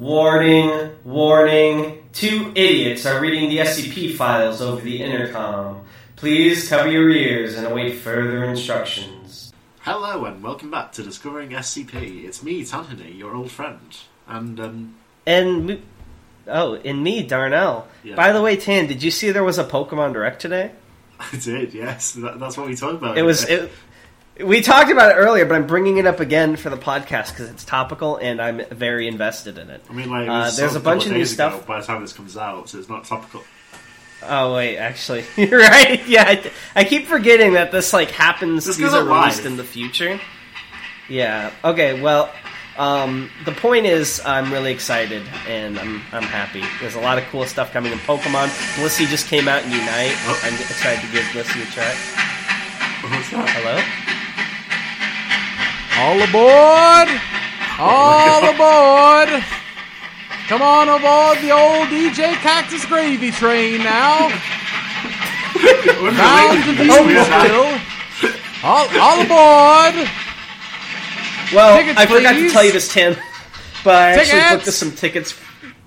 Warning, warning. Two idiots are reading the SCP files over the intercom. Please cover your ears and await further instructions. Hello and welcome back to Discovering SCP. It's me, Tanhony, your old friend. And, um, And, oh, and me, Darnell. Yeah. By the way, Tan, did you see there was a Pokemon Direct today? I did, yes. That, that's what we talked about. It was. It, we talked about it earlier, but I'm bringing it up again for the podcast because it's topical and I'm very invested in it. I mean, like, uh, there's a bunch of new ago stuff. by the time this comes out, so it's not topical. Oh wait, actually, you're right. Yeah, I, I keep forgetting that this like happens. This these are released live. in the future. Yeah. Okay. Well, um, the point is, I'm really excited and I'm I'm happy. There's a lot of cool stuff coming in Pokemon. Blissey just came out in Unite. Oh. I'm excited to give Blissey a try. Hello. All aboard! All aboard! Come on aboard the old DJ Cactus Gravy Train now. Bound to Beaslesville. All, all aboard! Well, Tickets, I forgot to tell you this, Tim, but I actually booked us some tickets.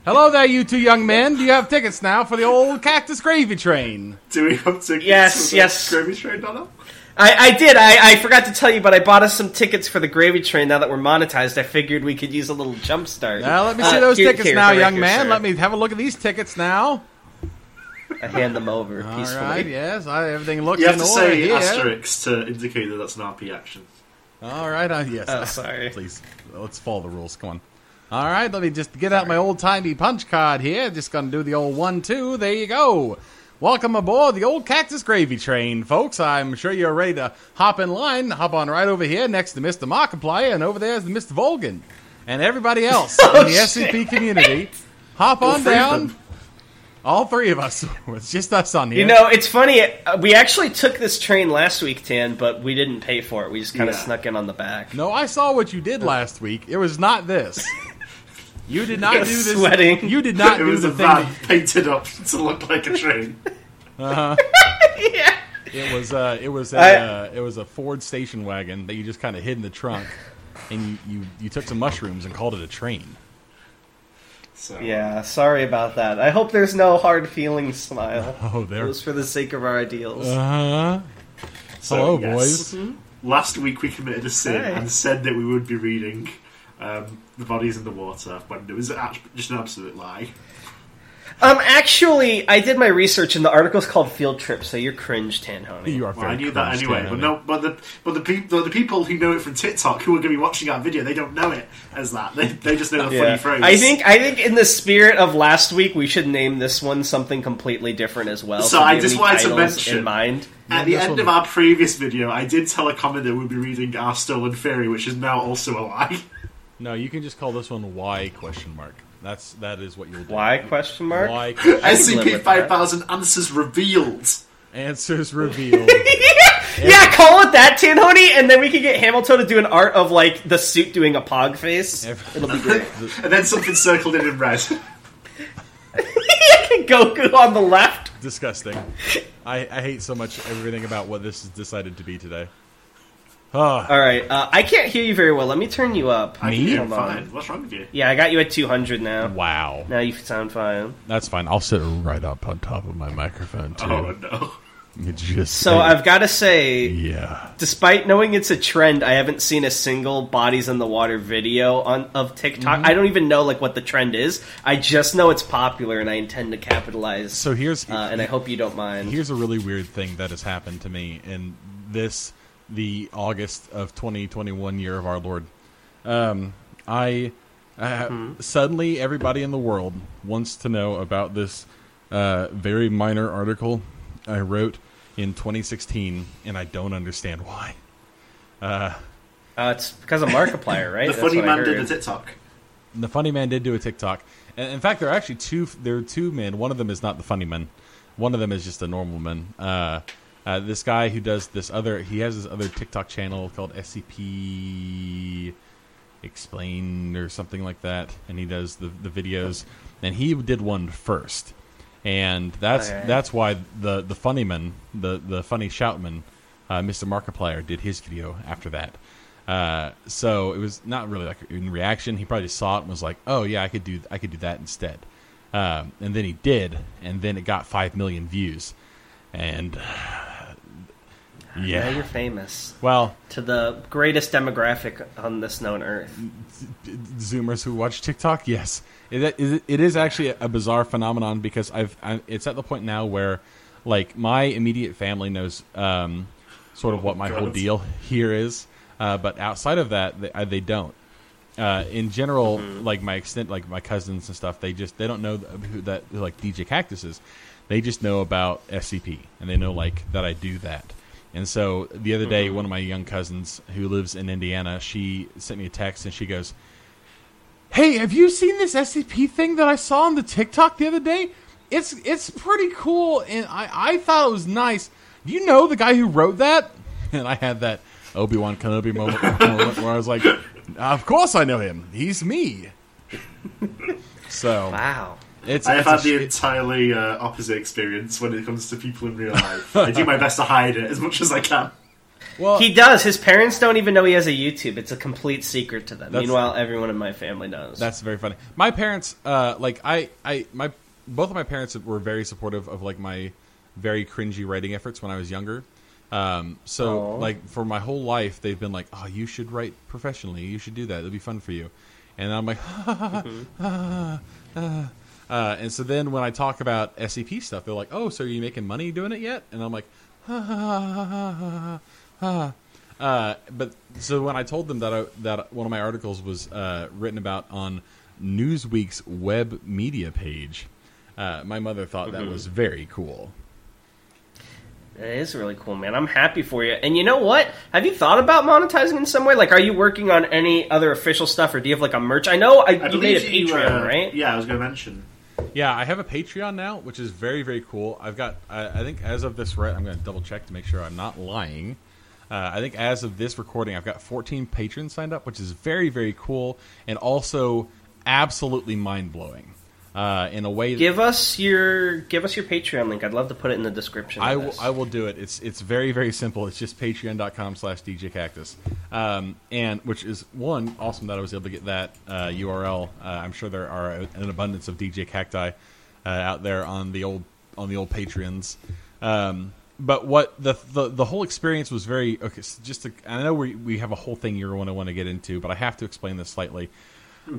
Hello there, you two young men. Do you have tickets now for the old Cactus Gravy Train? Do we have tickets Yes, for the yes. Gravy train Donna? I, I did. I, I forgot to tell you, but I bought us some tickets for the Gravy Train. Now that we're monetized, I figured we could use a little jump start. Now let me see Uh, those here- tickets here, now, young man. sir. Let me have a look at these tickets now. I hand them over All peacefully. right, yes, I, everything looks You have in to order say here. asterisk to indicate that that's an RP action. All right, uh, yes. Oh, sorry. Please, let's follow the rules. Come on. All right, let me just get out my old timey punch card here. Just gonna do the old one two. There you go. Welcome aboard the old Cactus Gravy Train, folks. I'm sure you're ready to hop in line. Hop on right over here next to Mr. Markiplier, and over there is Mr. Volgun, and everybody else in the SCP community. Hop All on three of down. them. All three of us. It's just us on here. You know, it's funny. uh, We actually took this train last week, Tan, but we didn't pay for it. We just kind of Yeah. snuck in on the back. No, I saw what you did last week. It was not this. You did not do this. Sweating. You did not It do was the a thing. van painted up to look like a train. Uh-huh. yeah. It was uh, it was a I- uh, it was a Ford station wagon that you just kind of hid in the trunk, and you, you you took some mushrooms and called it a train. So, Yeah. Sorry about that. I hope there's no hard feelings smile. Oh, there. It was for the sake of our ideals. Uh-huh. So, Hello, yes. boys. Last week we committed a sin Hey. and said that we would be reading um, The Bodies in the Water when it was just an absolute lie. Um, actually, I did my research, and the article's called "Field Trip," so you're cringe, Tan Honey. You are Well, I knew that anyway, Tanner. but no, but the but the, peop the people who know it from TikTok who are going to be watching our video, they don't know it as that. They, they just know the funny Yeah. phrase. I think I think in the spirit of last week, we should name this one something completely different as well. So do I just any wanted to mention- in mind. At the end one- of our previous video, I did tell a comment that we'd be reading our stolen theory, which is now also a lie. No, you can just call this one Y question mark. That's that is what you'll do. Why question mark? Y question- I SCP five thousand answers revealed. answers revealed. Yeah, call it that, Tan Honey, and then we can get Hamilton to do an art of like the suit doing a pog face. It'll be great. And then something circled in in red. Goku on the left. Disgusting. I, I hate so much everything about what this has decided to be today. Ah. All right, uh, I can't hear you very well. Let me turn you up. I Me? can hear Hold on. fine. What's wrong with you? Yeah, I got you at 200 now. Wow. Now you sound fine. That's fine. I'll sit right up on top of my microphone too. Oh no. You just So I've got to say, yeah. despite knowing it's a trend, I haven't seen a single bodies in the water video on of TikTok. Mm-hmm. I don't even know like what the trend is. I just know it's popular, and I intend to capitalize. So here's uh, and I hope you don't mind. here's a really weird thing that has happened to me in this the August of 2021 year of our Lord. Um, I uh, suddenly everybody in the world wants to know about this uh, very minor article I wrote in 2016, and I don't understand why. Uh, it's because of Markiplier, right? The That's funny man did a heard. TikTok. The funny man did do a TikTok, and in fact, there are actually two. There are two men. One of them is not the funny man. One of them is just a normal man. Uh, this guy who does this other, he has this other TikTok channel called SCP Explained or something like that, and he does the the videos. And he did one first, and that's that's why the the funny man, the the funny shoutman, uh, Mr. Markiplier, did his video after that. Uh, so it was not really like in reaction. He probably just saw it and was like, "Oh yeah, I could do I could do that instead." Um, and then he did, and then it got five million views, and yeah, you're famous well, to the greatest demographic on this known earth. Zoomers who watch TikTok, yes, it, it, it is actually a bizarre phenomenon because I've I, it's at the point now where like my immediate family knows um, sort of what my whole deal here is, uh, but outside of that, they, uh, they don't. Uh, in general, like my extent, like my cousins and stuff, they just they don't know who that like DJ Cactus is. They just know about SCP and they know like that I do that. And so the other day, mm-hmm. one of my young cousins who lives in Indiana, she sent me a text and she goes, "Hey, have you seen this SCP thing that I saw on the TikTok the other day? It's it's pretty cool, and I I thought it was nice. Do you know the guy who wrote that?" And I had that Obi Wan Kenobi moment, moment where I was like, "Of course I know him. He's me." So Wow. It's I have it's had the shit- entirely uh, opposite experience when it comes to people in real life. I do my best to hide it as much as I can. well, He does. His parents don't even know he has a YouTube. It's a complete secret to them. Meanwhile, everyone in my family knows. That's very funny. My parents, uh, like I, I, my both of my parents were very supportive of like my very cringy writing efforts when I was younger. Um, so Aw. like for my whole life, they've been like, "Oh, you should write professionally. You should do that. It'll be fun for you." And I'm like, uh, and so then when I talk about SCP stuff, they're like, "Oh, so are you making money doing it yet?" And I'm like, "Ha ha ha ha ha." ha. uh, but so when I told them that I, that one of my articles was uh, written about on Newsweek's web media page, uh, my mother thought that was very cool. It is really cool, man. I'm happy for you. And you know what? Have you thought about monetizing in some way? Like, are you working on any other official stuff, or do you have like a merch? I know I, I you made a believe you, Patreon, uh, right? Yeah, I was going to mention. Yeah, I have a Patreon now, which is very very cool. I've got I, I think as of this right, I'm going to double check to make sure I'm not lying. Uh, I think as of this recording, I've got 14 patrons signed up, which is very very cool and also absolutely mind blowing. Uh, in a way, Give us your give us your Patreon link. I'd love to put it in the description. I will. I will do it. It's it's very very simple. It's just patreon.com slash DJ Cactus, um, and which is one awesome that I was able to get that uh, URL. Uh, I'm sure there are an abundance of DJ Cacti uh, out there on the old on the old Patreons. Um, but what the, the the whole experience was very okay. So just to, I know we we have a whole thing you're going to want to get into, but I have to explain this slightly.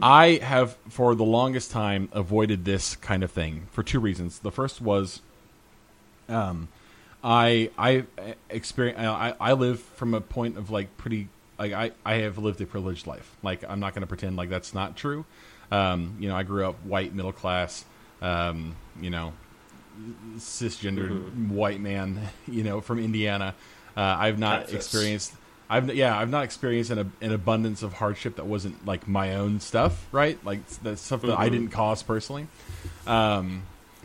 I have, for the longest time, avoided this kind of thing for two reasons. The first was, um, I I experience I, I live from a point of like pretty like I, I have lived a privileged life. Like I'm not going to pretend like that's not true. Um, you know, I grew up white, middle class. Um, you know, cisgendered white man. You know, from Indiana. Uh, I've not Texas. experienced. I've yeah, I've not experienced an, an abundance of hardship that wasn't like my own stuff, right? Like the stuff that I didn't cause personally. Um,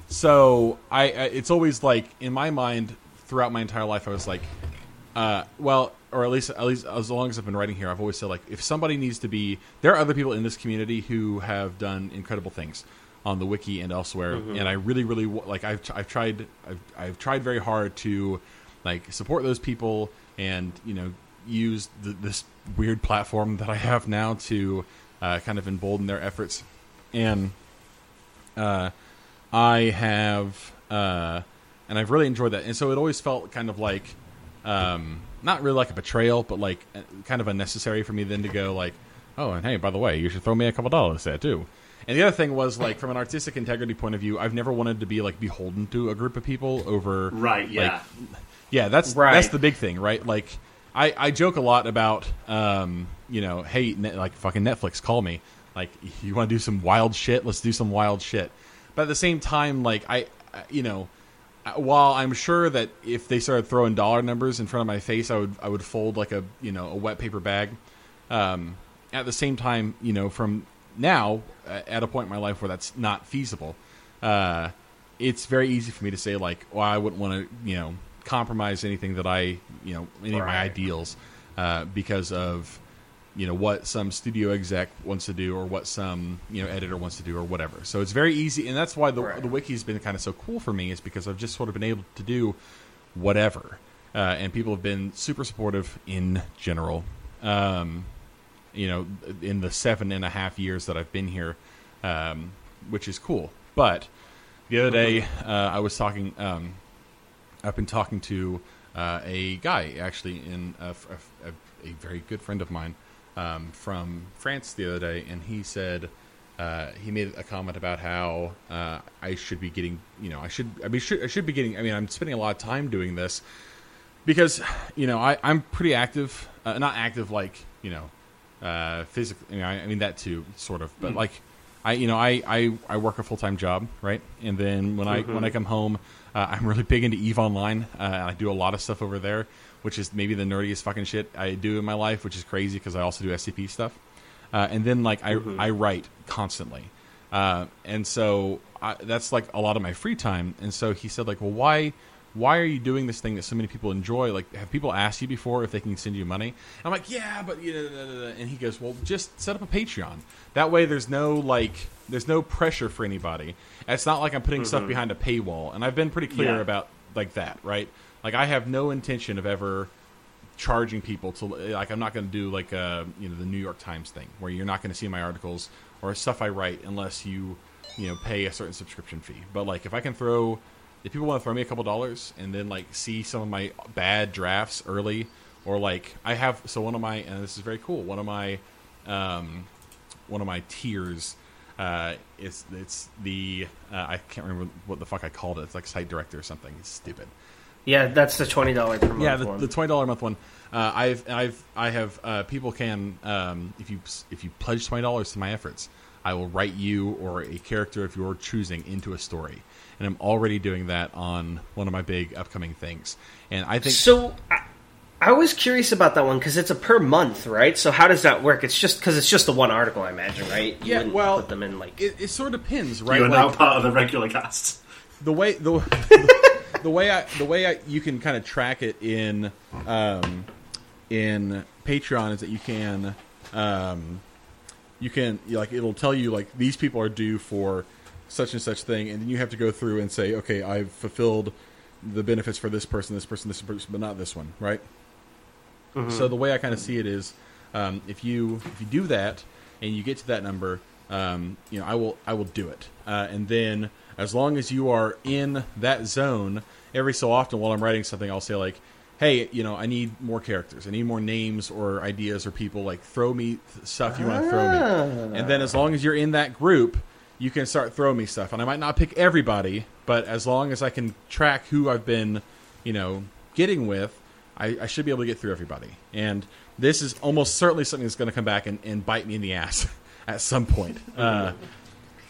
so I, it's always like in my mind throughout my entire life, I was like, uh, well, or at least at least as long as I've been writing here, I've always said like, if somebody needs to be, there are other people in this community who have done incredible things on the wiki and elsewhere, and I really, really like. I've I've tried I've, I've tried very hard to like support those people and you know use the, this weird platform that I have now to uh, kind of embolden their efforts and uh, I have, uh, and I've really enjoyed that. And so it always felt kind of like, um, not really like a betrayal, but like uh, kind of unnecessary for me then to go like, oh, and hey, by the way, you should throw me a couple dollars there too. And the other thing was like, from an artistic integrity point of view, I've never wanted to be like beholden to a group of people over Right, yeah. yeah, that's Right. that's the big thing, right? Like, I, I joke a lot about, um, you know, hey, like fucking Netflix, call me. Like, you want to do some wild shit? Let's do some wild shit. But at the same time, like, I, I- you know, while I'm sure that if they started throwing dollar numbers in front of my face, I would I would fold like a you know a wet paper bag. Um, at the same time, you know, from now at a point in my life where that's not feasible, uh, it's very easy for me to say like, well, I wouldn't want to, you know, compromise anything that I, you know, any of my ideals uh, because of, you know, what some studio exec wants to do or what some you know editor wants to do or whatever. So it's very easy, and that's why the Right. the wiki's been kind of so cool for me is because I've just sort of been able to do whatever, uh, and people have been super supportive in general. Um, you know, in the seven and a half years that I've been here, um, which is cool. But the other day, uh, I was talking. Um, I've been talking to uh, a guy actually in a, a, a, very good friend of mine um, from France the other day, and he said uh, he made a comment about how uh, I should be getting, you know, I should, I mean, should, I should be getting. I mean, I'm spending a lot of time doing this because, you know, I, I'm pretty active, uh, not active like, you know, uh, physically. You know, I, I mean that too, sort of, but mm. like. I you know I, I, I work a full time job right and then when I mm-hmm. when I come home uh, I'm really big into Eve Online. Uh, I do a lot of stuff over there, which is maybe the nerdiest fucking shit I do in my life, which is crazy because I also do SCP stuff. Uh, and then like I mm-hmm. I write constantly, uh, and so I, that's like a lot of my free time. And so he said like, well, why why are you doing this thing that so many people enjoy? Like, have people asked you before if they can send you money? I'm like, yeah, but you know, and he goes, well, just set up a Patreon. That way, there's no like, there's no pressure for anybody. It's not like I'm putting mm-hmm. stuff behind a paywall, and I've been pretty clear yeah. about like that, right? Like, I have no intention of ever charging people to like. I'm not going to do like a you know the New York Times thing where you're not going to see my articles or stuff I write unless you you know pay a certain subscription fee. But like, if I can throw if people want to throw me a couple dollars and then like see some of my bad drafts early or like I have so one of my and this is very cool one of my um, one of my tiers uh, is it's the uh, I can't remember what the fuck I called it it's like site director or something it's stupid. Yeah that's the twenty dollar per month yeah the, the twenty dollar a month one. Uh, I've I've I have uh, people can um, if you if you pledge twenty dollars to my efforts I will write you or a character of your choosing into a story and I'm already doing that on one of my big upcoming things. And I think so. I, I was curious about that one because it's a per month, right? So how does that work? It's just because it's just the one article, I imagine, right? You yeah, well, put them in like it, it sort of pins, right? You're like, now part of the regular cast. The way the the, the way I the way I, you can kind of track it in um, in Patreon is that you can um, you can like it'll tell you like these people are due for such and such thing, and then you have to go through and say, okay, I've fulfilled the benefits for this person, this person, this person, but not this one, right? Mm-hmm. So the way I kind of see it is, um, if you if you do that and you get to that number, um, you know, I will I will do it, uh, and then as long as you are in that zone, every so often while I'm writing something, I'll say like, hey, you know, I need more characters, I need more names or ideas or people. Like, throw me stuff you want to throw me, and then as long as you're in that group, you can start throwing me stuff. And I might not pick everybody, but as long as I can track who I've been, you know, getting with, I, I should be able to get through everybody. And this is almost certainly something that's going to come back and, and, bite me in the ass at some point. Uh,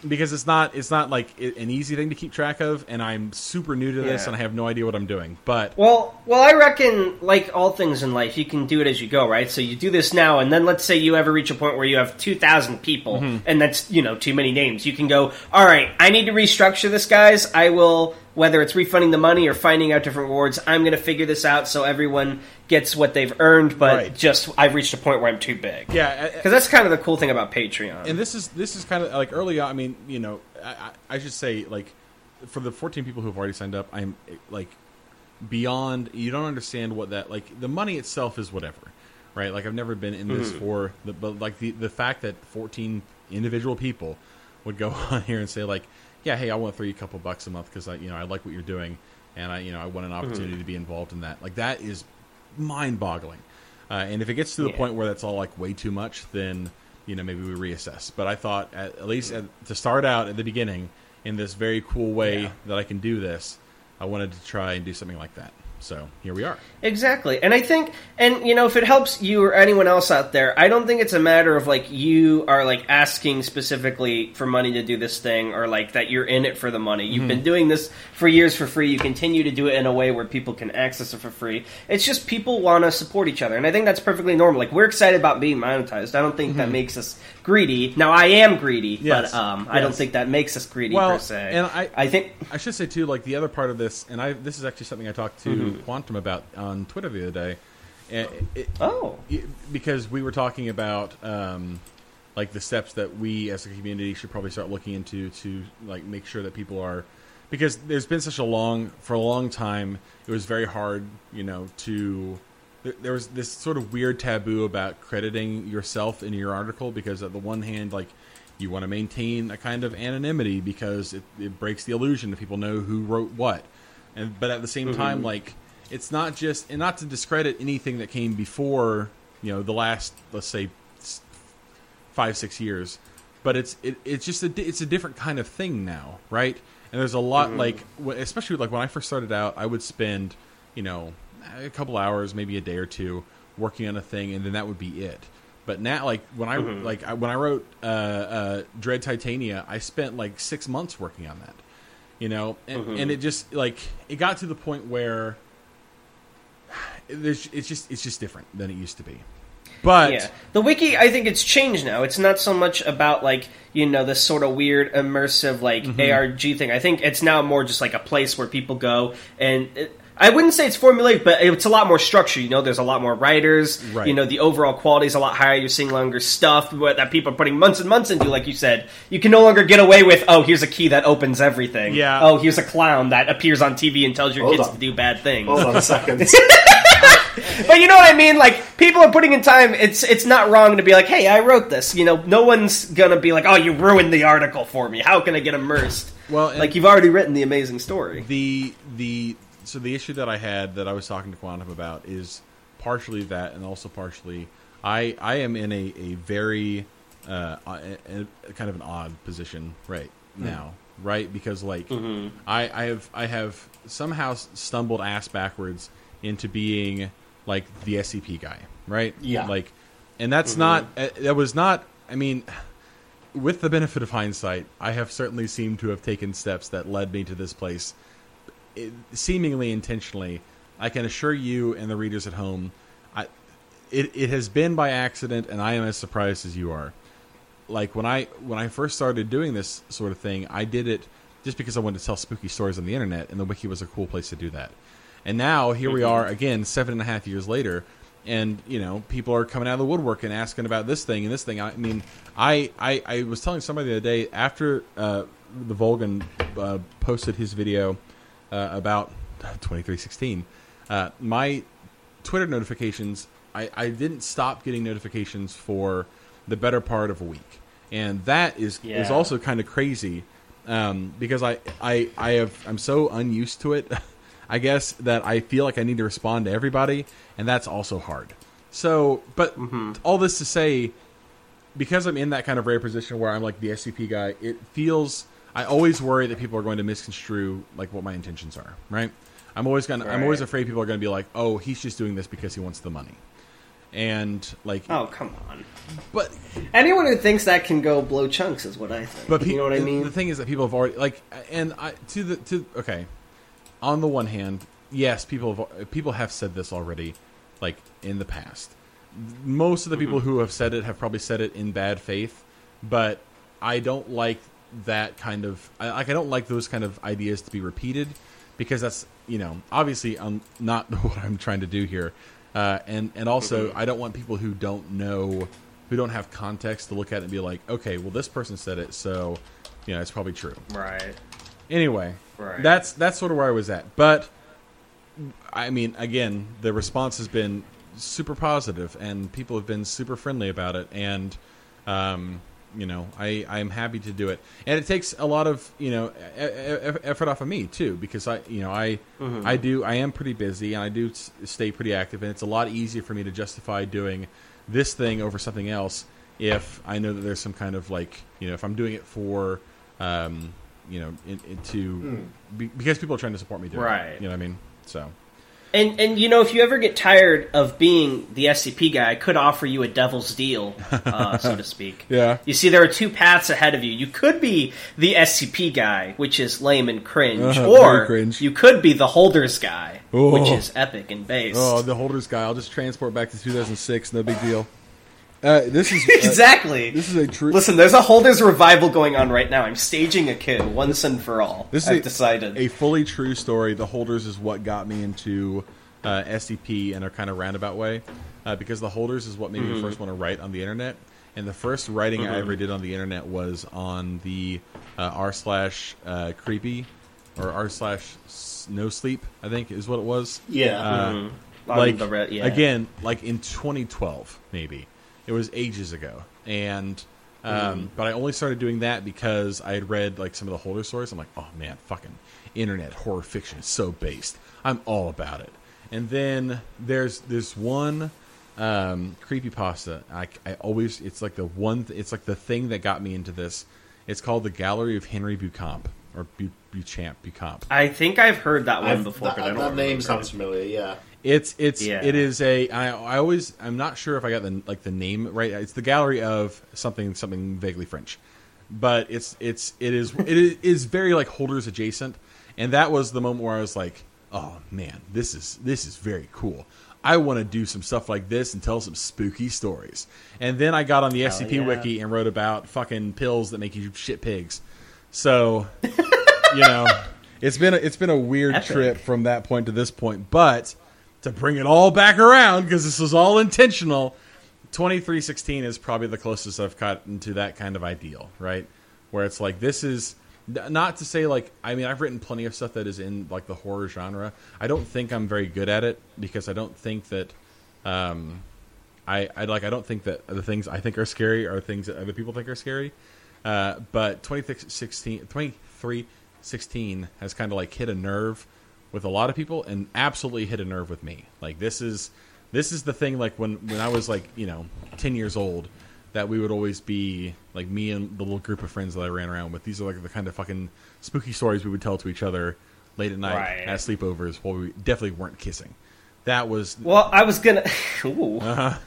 because it's not it's not like an easy thing to keep track of and i'm super new to this yeah. and i have no idea what i'm doing but well well i reckon like all things in life you can do it as you go right so you do this now and then let's say you ever reach a point where you have 2000 people mm-hmm. and that's you know too many names you can go all right i need to restructure this guys i will whether it's refunding the money or finding out different rewards, I'm going to figure this out so everyone gets what they've earned. But right. just I've reached a point where I'm too big. Yeah, because that's kind of the cool thing about Patreon. And this is this is kind of like early on. I mean, you know, I, I should say like for the 14 people who've already signed up, I'm like beyond. You don't understand what that like. The money itself is whatever, right? Like I've never been in this mm-hmm. for the but like the the fact that 14 individual people would go on here and say like yeah, hey, I want to throw you a couple bucks a month because I, you know, I like what you're doing, and I, you know, I want an mm-hmm. opportunity mm-hmm. to be involved in that. Like that is mind-boggling. Uh, and if it gets to the yeah. point where that's all like way too much, then you know maybe we reassess. But I thought at, at least at, to start out at the beginning in this very cool way yeah. that I can do this, I wanted to try and do something like that. So here we are. Exactly. And I think, and you know, if it helps you or anyone else out there, I don't think it's a matter of like you are like asking specifically for money to do this thing or like that you're in it for the money. You've mm-hmm. been doing this for years for free. You continue to do it in a way where people can access it for free. It's just people want to support each other. And I think that's perfectly normal. Like we're excited about being monetized. I don't think mm-hmm. that makes us greedy. Now I am greedy, yes. but um, yes. I don't think that makes us greedy well, per se. And I, I think I should say too, like the other part of this, and I this is actually something I talked to mm-hmm. Quantum about on Twitter the other day. It, it, oh, it, because we were talking about um, like the steps that we as a community should probably start looking into to like make sure that people are because there's been such a long for a long time it was very hard you know to there, there was this sort of weird taboo about crediting yourself in your article because, on the one hand, like you want to maintain a kind of anonymity because it, it breaks the illusion that people know who wrote what, and but at the same time, like it's not just and not to discredit anything that came before you know the last let's say five six years but it's it, it's just a it's a different kind of thing now right? And there's a lot like especially like when i first started out i would spend you know a couple hours maybe a day or two working on a thing and then that would be it. But now like when i like I, when i wrote uh, uh, dread titania i spent like six months working on that you know and, and it just like it got to the point where it's just it's just different than it used to be but Yeah, the wiki. I think it's changed now. It's not so much about like you know this sort of weird immersive like Mm-hmm. ARG thing. I think it's now more just like a place where people go and. It, I wouldn't say it's formulaic, but it's a lot more structured. You know, there's a lot more writers. Right. You know, the overall quality is a lot higher. You're seeing longer stuff that people are putting months and months into. Like you said, you can no longer get away with, oh, here's a key that opens everything. Yeah. Oh, here's a clown that appears on TV and tells your Hold kids on. to do bad things. Hold on a second. But you know what I mean? Like people are putting in time. It's it's not wrong to be like, hey, I wrote this. You know, no one's gonna be like, oh, you ruined the article for me. How can I get immersed? Well, like you've already written the amazing story. the the so the issue that I had that I was talking to Quantum about is partially that, and also partially I I am in a a very uh, a, a- kind of an odd position right now, right? Because like I I have I have somehow stumbled ass backwards into being like the SCP guy, right? Yeah. like, and that's not uh, that was not. I mean with the benefit of hindsight, I have certainly seemed to have taken steps that led me to this place, it, seemingly intentionally. I can assure you and the readers at home, I, it, it has been by accident, and I am as surprised as you are. Like when I when I first started doing this sort of thing, I did it just because I wanted to tell spooky stories on the internet, and the wiki was a cool place to do that. And now here we are again, seven and a half years later, and you know people are coming out of the woodwork and asking about this thing and this thing. I mean, I I, I was telling somebody the other day after uh, the Volgun uh, posted his video uh, about twenty three sixteen, uh, my Twitter notifications. I, I didn't stop getting notifications for the better part of a week, and that is is also kind of crazy um, because I, I I have I'm so unused to it. I guess that I feel like I need to respond to everybody, and that's also hard. So, but all this to say, because I'm in that kind of rare position where I'm like the SCP guy, it feels I always worry that people are going to misconstrue like what my intentions are. Right? I'm always gonna I'm always afraid people are going to be like, oh, he's just doing this because he wants the money, and like, Oh come on! but Anyone who thinks that can go blow chunks is what I think. But pe- you know what I mean? The thing is that people have already like, and I to the to okay. On the one hand, yes, people have people have said this already, like in the past. Most of the Mm-hmm. people who have said it have probably said it in bad faith, but I don't like that kind of I, like I don't like those kind of ideas to be repeated because that's you know obviously I'm not what I'm trying to do here, uh, and and also Mm-hmm. I don't want people who don't know who don't have context to look at it and be like, okay, well this person said it, so you know it's probably true. right. Anyway, Right. that's that's sort of where I was at. But I mean, again, the response has been super positive, and people have been super friendly about it, and um, you know, I I'm happy to do it, and it takes a lot of you know e- e- effort off of me too, because I you know I I do I am pretty busy, and I do s- stay pretty active, and it's a lot easier for me to justify doing this thing over something else if I know that there's some kind of like you know if I'm doing it for um, you know in, in to be, because people are trying to support me doing Right. it. You know what I mean? So And and you know, if you ever get tired of being the SCP guy, I could offer you a devil's deal, uh, so to speak. Yeah. You see, there are two paths ahead of you. You could be the SCP guy, which is lame and cringe, Uh-huh, or cringe. you could be the holders guy, Oh. which is epic and base. oh, the holders guy, I'll just transport back to 2006. No big deal. Uh, this is uh, exactly. This is a true. Listen, there's a holders revival going on right now. I'm staging a coup once and for all. This is I've a- decided. a fully true story. The holders is what got me into uh, SCP in a kind of roundabout way, uh, because the holders is what made Mm-hmm. me first want to write on the internet. And the first writing I ever did on the internet was on the uh, r slash uh, creepy or r slash no sleep. I think is what it was. Yeah. Mm-hmm. Like the re- yeah. again, like in 2012, maybe it was ages ago, and um, Mm-hmm. but I only started doing that because I had read like some of the Holder stories. I'm like, oh man, fucking internet horror fiction is so based. I'm all about it. And then there's this one um, creepy pasta. I, I always it's like the one. Th- it's like the thing that got me into this. It's called the Gallery of Henry Bucamp or Bu- Buchamp Bucamp. I think I've heard that one I've- before, that, but I don't that name remember. sounds familiar. Yeah. It's it's Yeah. it is a I I always I'm not sure if I got the like the name right. It's the gallery of something something vaguely French, but it's it's it is it is very like holders adjacent, and that was the moment where I was like, oh man, this is this is very cool. I want to do some stuff like this and tell some spooky stories. And then I got on the SCP yeah. wiki and wrote about fucking pills that make you shit pigs. So, you know, it's been a, it's been a weird Epic. trip from that point to this point, but to bring it all back around because this was all intentional. 2316 is probably the closest I've gotten to that kind of ideal, right? Where it's like this is not to say like I mean I've written plenty of stuff that is in like the horror genre. I don't think I'm very good at it because I don't think that um I, I like I don't think that the things I think are scary are things that other people think are scary. Uh, but 2016 2316 has kind of like hit a nerve with a lot of people and absolutely hit a nerve with me. Like this is this is the thing like when when I was like, you know, 10 years old that we would always be like me and the little group of friends that I ran around with. These are like the kind of fucking spooky stories we would tell to each other late at night Right. at sleepovers while we definitely weren't kissing. That was Well, I was gonna. Ooh. Uh-huh.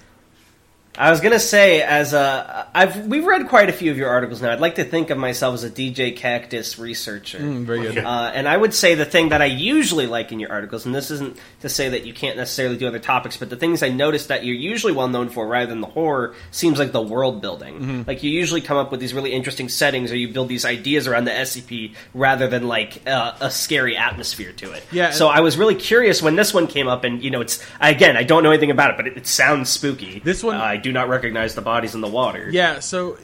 I was gonna say, as a, I've we've read quite a few of your articles now. I'd like to think of myself as a DJ Cactus researcher. Mm, very good. Uh, and I would say the thing that I usually like in your articles, and this isn't to say that you can't necessarily do other topics, but the things I noticed that you're usually well known for, rather than the horror, seems like the world building. Mm-hmm. Like you usually come up with these really interesting settings, or you build these ideas around the SCP, rather than like uh, a scary atmosphere to it. Yeah, So I was really curious when this one came up, and you know, it's again, I don't know anything about it, but it, it sounds spooky. This one- uh, I do not recognize the bodies in the water. Yeah, so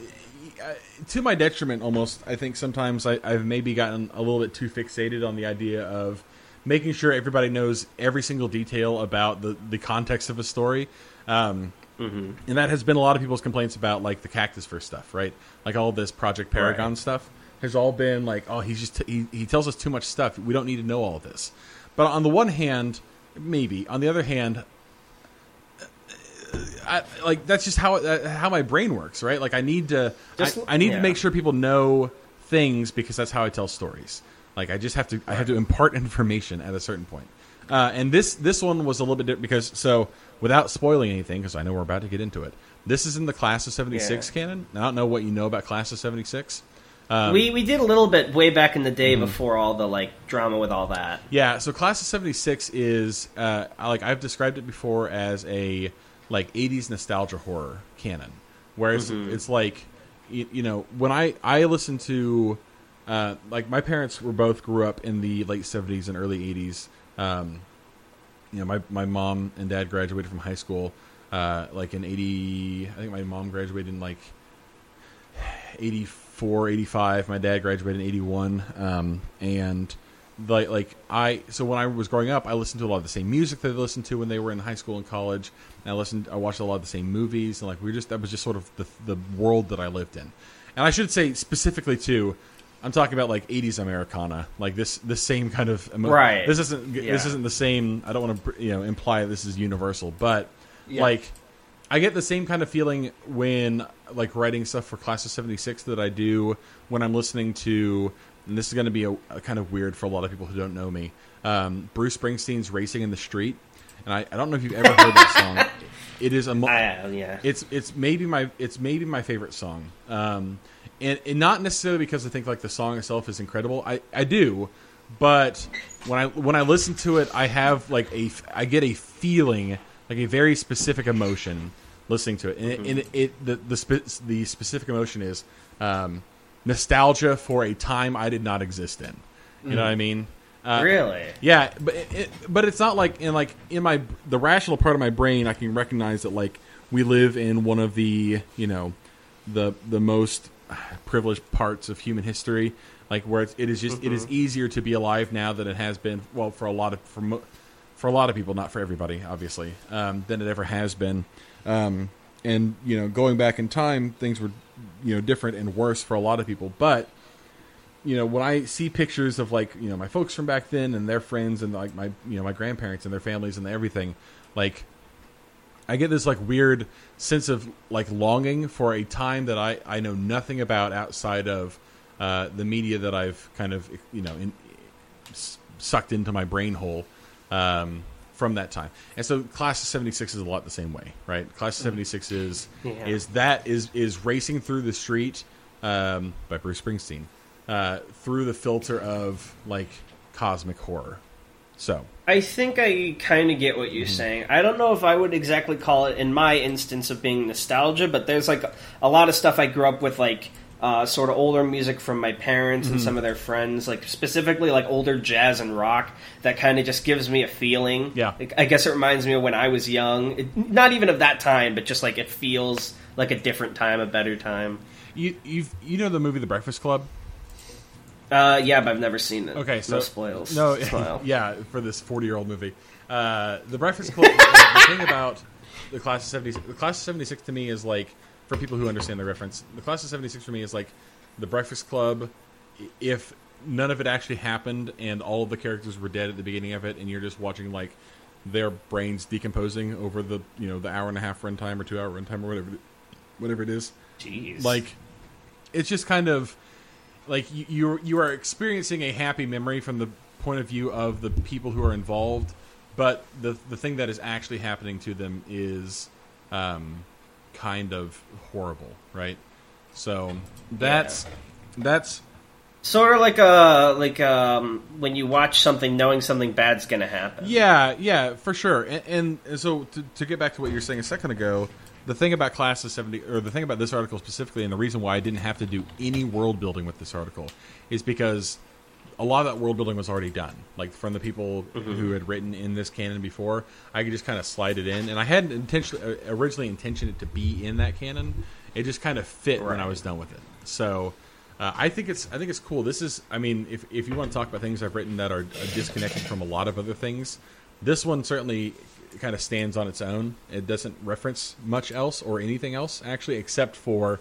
uh, to my detriment, almost, I think sometimes I, I've maybe gotten a little bit too fixated on the idea of making sure everybody knows every single detail about the, the context of a story. Um, And that has been a lot of people's complaints about, like, the Cactus First stuff, right? Like, all this Project Paragon Right. stuff has all been like, oh, he's just, he, he tells us too much stuff. We don't need to know all this. But on the one hand, maybe. On the other hand, I, like that's just how uh, how my brain works, right? Like I need to Just- I, I need yeah. to make sure people know things because that's how I tell stories. Like I just have to I have to impart information at a certain point. Uh, and this this one was a little bit different because so without spoiling anything because I know we're about to get into it. This is in the class of seventy six Yeah. canon. I don't know what you know about class of seventy six. we we did a little bit way back in the day Mm-hmm. before all the like drama with all that. Yeah, so Class of '76 is uh, like I've described it before as a like '80s nostalgia horror canon, where it's it's like you, you know when I I listen to uh, like my parents were both grew up in the late '70s and early '80s. Um, you know, my my mom and dad graduated from high school uh, like in '80. I think my mom graduated in like 84 85 my dad graduated in 81 um, and like like i so when i was growing up i listened to a lot of the same music that they listened to when they were in high school and college and i listened i watched a lot of the same movies and like we were just that was just sort of the, the world that i lived in and i should say specifically too i'm talking about like 80s americana like this this same kind of emo- Right. this isn't this isn't the same i don't want to you know imply this is universal but Yeah. like I get the same kind of feeling when like writing stuff for Class of '76 that I do when I'm listening to. And this is going to be a, a kind of weird for a lot of people who don't know me. Um, Bruce Springsteen's "Racing in the Street," and I, I don't know if you've ever heard that song. It is a mo- I, yeah. it's it's maybe my it's maybe my favorite song, um, and, and not necessarily because I think like the song itself is incredible. I, I do, but when I when I listen to it, I have like a I get a feeling like a very specific emotion listening to it, and, it, and it, it the the, spe- the specific emotion is um, nostalgia for a time I did not exist in. You know what I mean? Uh, really? yeah, but it, it, but it's not like in like in my the rational part of my brain, I can recognize that like we live in one of the you know the the most privileged parts of human history, like where it's, it is just it is easier to be alive now than it has been. Well, for a lot of for mo- for a lot of people, not for everybody, obviously, um, than it ever has been. Um, and you know, going back in time, things were you know different and worse for a lot of people. But you know, when I see pictures of like you know my folks from back then and their friends and like my you know my grandparents and their families and everything, like I get this like weird sense of like longing for a time that I I know nothing about outside of uh, the media that I've kind of you know in, sucked into my brain hole um, from that time. And so Class of '76 is a lot the same way, right? Class of '76 is Yeah. is that is is racing through the street um, by Bruce Springsteen uh, through the filter of like cosmic horror. So I think I kind of get what you're saying. I don't know if I would exactly call it, in my instance, of being nostalgia, but there's like a lot of stuff I grew up with, like uh, sort of older music from my parents and some of their friends, like specifically like older jazz and rock that kind of just gives me a feeling. Yeah. Like, I guess it reminds me of when I was young. It, not even of that time, but just like it feels like a different time, a better time. you you you know the movie The Breakfast Club? Uh, yeah, but I've never seen it. Okay, so no spoils. No, Spoil. yeah, for this forty-year-old movie, uh, the Breakfast Club. the, the thing about the class of seventy, the class of seventy-six to me is like for people who understand the reference. The class of seventy-six for me is like the Breakfast Club. If none of it actually happened and all of the characters were dead at the beginning of it, and you're just watching like their brains decomposing over the you know the hour and a half runtime or two hour runtime or whatever, whatever it is Jeez. like it's just kind of like you you you are experiencing a happy memory from the point of view of the people who are involved, but the the thing that is actually happening to them is um, kind of horrible, right? So that's that's Sort of like a like um when you watch something knowing something bad's gonna happen. Yeah, yeah, for sure. And, and so to, to get back to what you were saying a second ago, the thing about class of 70 or the thing about this article specifically and the reason why I didn't have to do any world building with this article is because a lot of that world building was already done. Like from the people who had written in this canon before, I could just kind of slide it in and I hadn't intentionally uh, originally intentioned it to be in that canon. It just kind of fit when I was done with it. So uh, I think it's I think it's cool. This is I mean, if if you want to talk about things I've written that are, are disconnected from a lot of other things, this one certainly kind of stands on its own. It doesn't reference much else or anything else actually, except for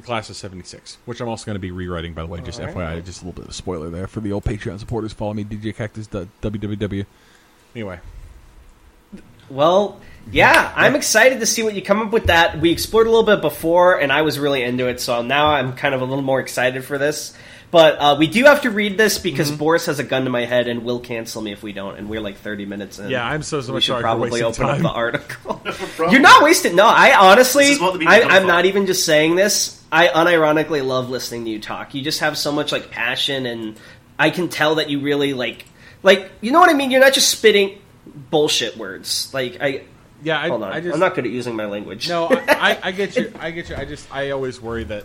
the class of '76, which I'm also going to be rewriting. By the way, just All right. FYI, just a little bit of spoiler there for the old Patreon supporters. Follow me, DJ Cactus www. Anyway, Well, yeah, I'm excited to see what you come up with. That we explored a little bit before, and I was really into it. So now I'm kind of a little more excited for this. But uh, we do have to read this because Mm-hmm. Boris has a gun to my head and will cancel me if we don't. And we're like 30 minutes in. Yeah, I'm so- so we much should probably open up the article. problem. You're not wasting. No, I honestly, This is what the people I, I'm not even just saying this. I unironically love listening to you talk. You just have so much like passion, and I can tell that you really like, like you know what I mean. You're not just spitting bullshit words. Like I, yeah, I, hold on, I just I'm not good at using my language. no, I, I, I get you. I get you. I just I always worry that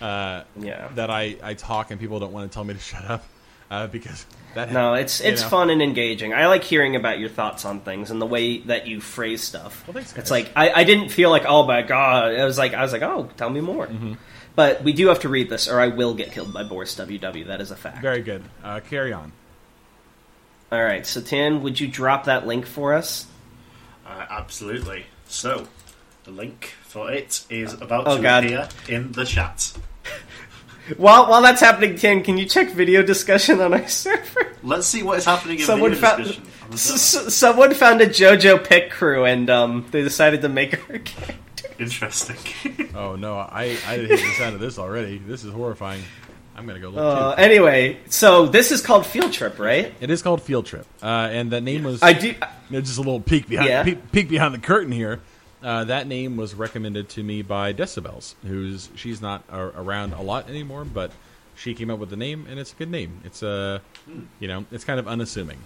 uh, Yeah. that I I talk and people don't want to tell me to shut up uh, because that no, it's you it's know. fun and engaging. I like hearing about your thoughts on things and the way that you phrase stuff. Well, thanks, guys. It's like I, I didn't feel like oh my god. I was like I was like oh tell me more. Mm-hmm. But we do have to read this, or I will get killed by Boris WW. That is a fact. Very good. Uh, carry on. All right, so Tan, would you drop that link for us? Uh, absolutely. So, the link for it is about Oh, to God. appear in the chat. While while that's happening, Tan, can you check video discussion on our server? Let's see what is happening in Someone video found discussion. s- someone found a JoJo Picrew, and um, they decided to make our character. Interesting. Oh no, I I hate the sound of this already. This is horrifying. I'm gonna go look Uh, too. anyway, so this is called Field Trip, right? It is called Field Trip, uh, and that name was I do. There's just a little peek behind Yeah. peek, peek behind the curtain here. Uh, that name was recommended to me by Decibels, who's she's not uh, around a lot anymore, but she came up with the name, and it's a good name. It's uh, you know, it's kind of unassuming.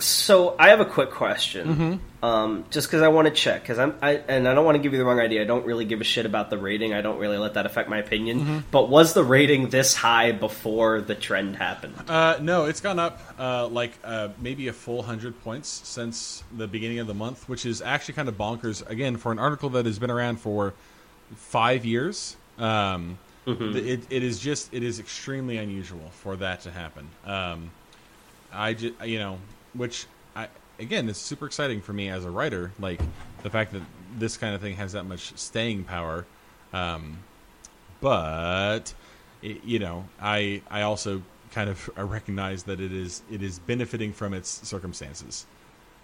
So I have a quick question, Mm-hmm. um, just because I want to check, because I'm, I, and I don't want to give you the wrong idea. I don't really give a shit about the rating. I don't really let that affect my opinion. Mm-hmm. But was the rating this high before the trend happened? Uh, no, it's gone up uh, like uh, maybe a full hundred points since the beginning of the month, which is actually kind of bonkers. Again, for an article that has been around for five years, um, th- it, it is just it is extremely unusual for that to happen. Um, I just you know, which I again, it's super exciting for me as a writer. Like the fact that this kind of thing has that much staying power. Um, but it, you know, I I also kind of recognize that it is it is benefiting from its circumstances.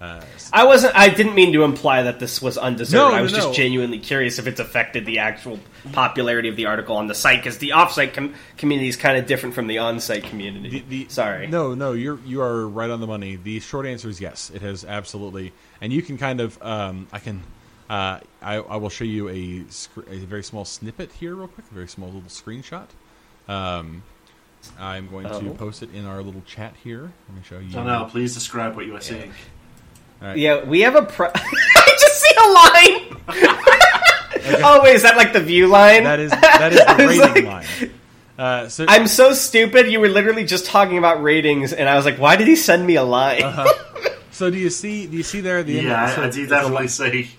Uh, I wasn't. I didn't mean to imply that this was undeserved. No, I no, was just genuinely curious if it's affected the actual popularity of the article on the site because the offsite com- community is kind of different from the on-site community. The, the, Sorry. No, no, you're you are right on the money. The short answer is yes. It has absolutely, and you can kind of, um, I can, uh, I, I will show you a sc- a very small snippet here, real quick, a very small little screenshot. Um, I'm going to Oh. post it in our little chat here. Let me show you. Donnell, please describe what you are seeing. Yeah, we have a. Pro- I just see a line. oh wait, is that like the view line? That is that is the was rating like- line. Uh, so I'm so stupid. You were literally just talking about ratings, and I was like, "Why did he send me a line?" so do you see do you see there the Yeah, so I, I do definitely li- see.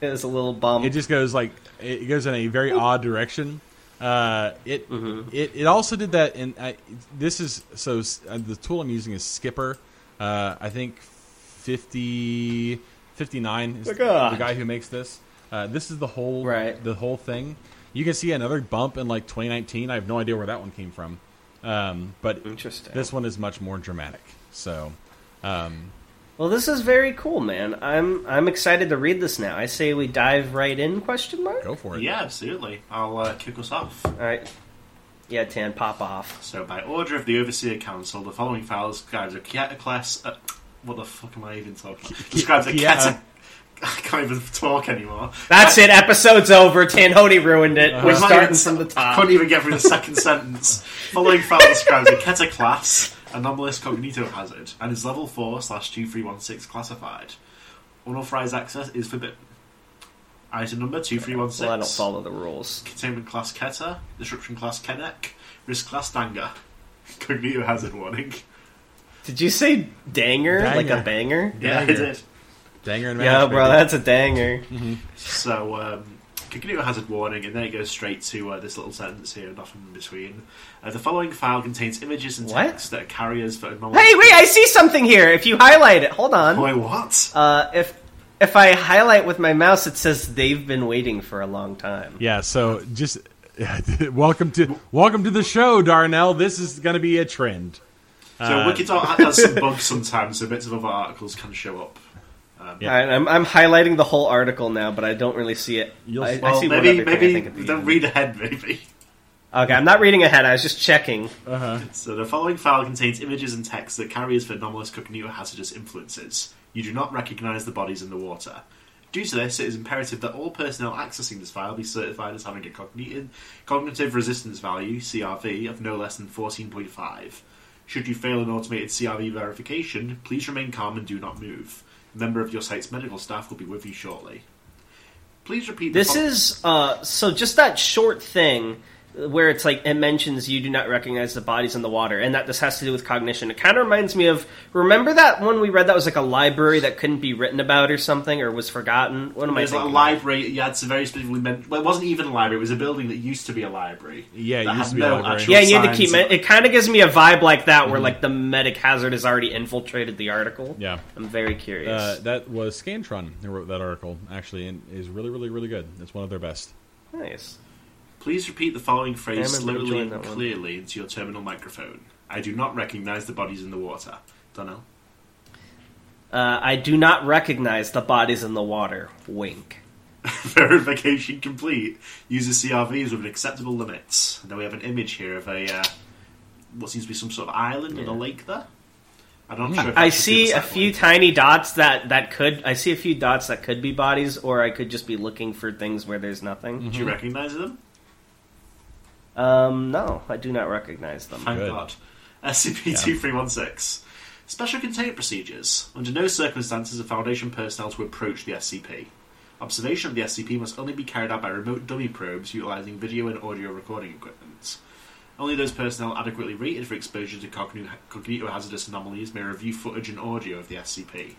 It's a little bum. it just goes like it goes in a very odd direction. Uh, it, it it also did that, and I, this is so uh, the tool I'm using is Scpper. Uh, I think 50, 59 is My the guy who makes this. Uh, this is the whole Right. the whole thing. You can see another bump in like 2019. I have no idea where that one came from, um, but Interesting. this one is much more dramatic. So. Um, Well, this is very cool, man. I'm I'm excited to read this now. I say we dive right in? Question mark. go for it. Yeah, absolutely. I'll uh, kick us off. All right. Yeah, Tan, pop off. So, by order of the Overseer Council, the following files describes a class. Uh, what the fuck am I even talking about? Describes a Keter. Keter. I can't even talk anymore. That's it. Episode's over. Tanhoney ruined it. Uh-huh. We're starting even- from the I top. couldn't even get through the second sentence. Following file describes a Keter class, anomalous cognito hazard, and is level 4 slash 2316 classified. Unauthorized access is forbidden. Item number 2316. Well, I don't follow the rules. Containment class Keter, Disruption class Keneq, Risk class Danga. Cognito hazard warning. Did you say danger, like a banger? Yeah, I Danger. did. Danger and Yeah, bro, baby. that's a danger. So, um, Cognito hazard warning, and then it goes straight to uh, this little sentence here, nothing in between. Uh, the following file contains images and What? text that are carriers for anomalous. Hey, wait! I see something here. If you highlight it, hold on. Wait, what? Uh, if if I highlight with my mouse, it says they've been waiting for a long time. Yeah, so just welcome to welcome to the show, Darnell. This is going to be a trend. So Uh, Wikidot has some bugs sometimes, so bits of other articles can show up. Yeah. All right, I'm, I'm highlighting the whole article now, but I don't really see it. You'll- I, I see one maybe I maybe the don't end. read ahead. Maybe. Okay, I'm not reading ahead. I was just checking. So the following file contains images and text that carriers for anomalous cognito hazardous influences. You do not recognise the bodies in the water. Due to this, it is imperative that all personnel accessing this file be certified as having a cognitive, cognitive resistance value (CRV) of no less than 14.5. Should you fail an automated CRV verification, please remain calm and do not move. A member of your site's medical staff will be with you shortly. Please repeat. the This fol- is uh, so just that short thing where it's like it mentions you do not recognize the bodies in the water, and that this has to do with cognition. It kind of reminds me of remember that one we read that was like a library that couldn't be written about or something or was forgotten. What am I There's like a thinking? library. You had to very specifically meant. Well, it wasn't even a library. It was a building that used to be a library. Yeah, it used to be a library. yeah, you had to keep of- it. It kind of gives me a vibe like that, where like the medic hazard has already infiltrated the article. Yeah. I'm very curious. Uh, that was Scantron who wrote that article, actually, and is really, really, really good. It's one of their best. nice. Please repeat the following phrase I slowly and clearly into your terminal microphone. I do not recognize the bodies in the water. Donnell. Uh, I do not recognize the bodies in the water. Wink. Verification complete. Uses CRVs with acceptable limits. Then we have an image here of a uh, what seems to be some sort of island and a lake there. Not sure. If I see a few tiny dots that that could. I see a few dots that could be bodies, or I could just be looking for things where there's nothing. Do you recognize them? Um, no, I do not recognize them. Thank Good. God. SCP-2316. Special containment procedures. Under no circumstances are Foundation personnel to approach the SCP. Observation of the SCP must only be carried out by remote dummy probes utilizing video and audio recording equipment. Only those personnel adequately rated for exposure to cogni- cognito-hazardous anomalies may review footage and audio of the SCP.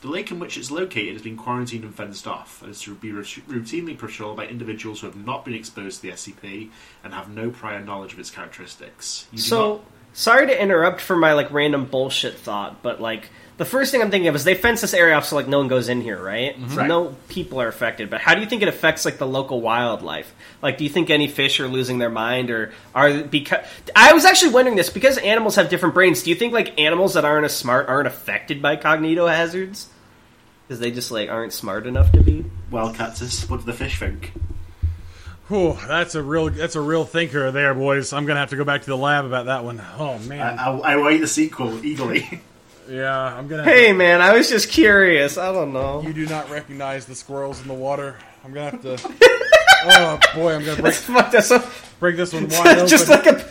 The lake in which it's located has been quarantined and fenced off, and is to be routinely patrolled by individuals who have not been exposed to the SCP and have no prior knowledge of its characteristics. So, not- sorry to interrupt for my like random bullshit thought, but like the first thing I'm thinking of is they fence this area off so like no one goes in here, right? Mm-hmm. So Right. no people are affected. But how do you think it affects like the local wildlife? Like, do you think any fish are losing their mind, or are because? I was actually wondering this because animals have different brains. Do you think like animals that aren't as smart aren't affected by cognito hazards? Because they just like aren't smart enough to be. Well, Cactus, what do the fish think? Whew, that's a real that's a real thinker there, boys. I'm gonna have to go back to the lab about that one. Oh I, man, I, I await the sequel eagerly. yeah, I'm gonna. Hey man, I was just curious. I don't know. you do not recognize the squirrels in the water. I'm gonna have to. oh boy, I'm gonna break Fuck, that's break this one wide open. just like a,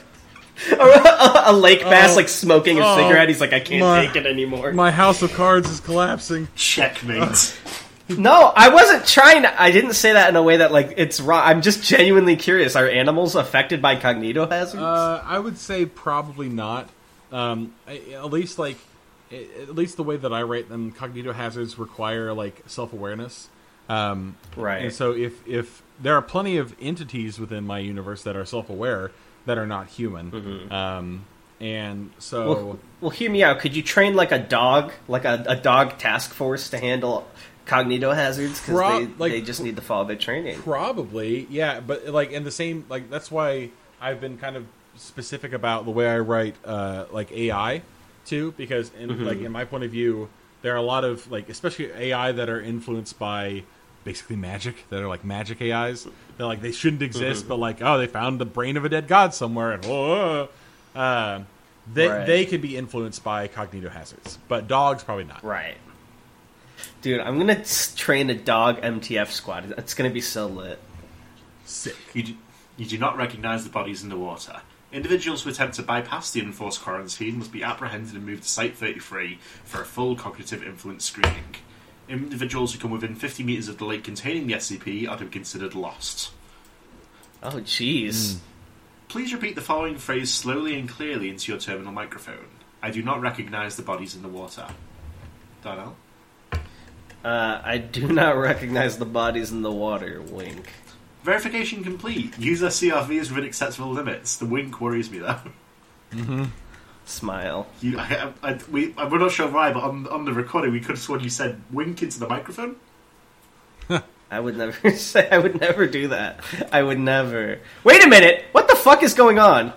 a, a lake oh. bass Oh. like smoking a Oh. cigarette. He's like, I can't My- take it anymore. My house of cards is collapsing. Checkmate. Oh. No, I wasn't trying to. I didn't say that in a way that like it's wrong. I'm just genuinely curious. Are animals affected by cognito hazards? Uh, I would say probably not. Um, at least like, at least the way that I rate them, cognito hazards require like self awareness. Um, Right. And so if if there are plenty of entities within my universe that are self aware that are not human, um, and so well, well, hear me out. Could you train like a dog, like a, a dog task force to handle cognito hazards? Because Pro- they, like- they just need to follow their training. Probably, yeah, but like in the same like that's why I've been kind of specific about the way I write uh, like AI too, because in like in my point of view, there are a lot of like especially AI that are influenced by basically magic that are like magic AIs. They're like they shouldn't exist, but like oh they found the brain of a dead god somewhere and oh, uh, they Right. they could be influenced by cognito hazards, but dogs probably not. Right. Dude, I'm gonna train a dog MTF squad. It's gonna be so lit. Sick. You do, you do not recognise the bodies in the water. Individuals who attempt to bypass the enforced quarantine must be apprehended and moved to Site 33 for a full cognitive influence screening. Individuals who come within 50 metres of the lake containing the SCP are to be considered lost. Oh, jeez. Hmm. Please repeat the following phrase slowly and clearly into your terminal microphone. I do not recognise the bodies in the water. Darnell? Uh, I do not recognize the bodies in the water. Wink. Verification complete. User CRV is within acceptable limits. The wink worries me though. Smile. You, I, I, I, we, we're not sure why, but on, on the recording we could have sworn you said wink into the microphone. I would never say. I would never do that. I would never. Wait a minute. What the fuck is going on?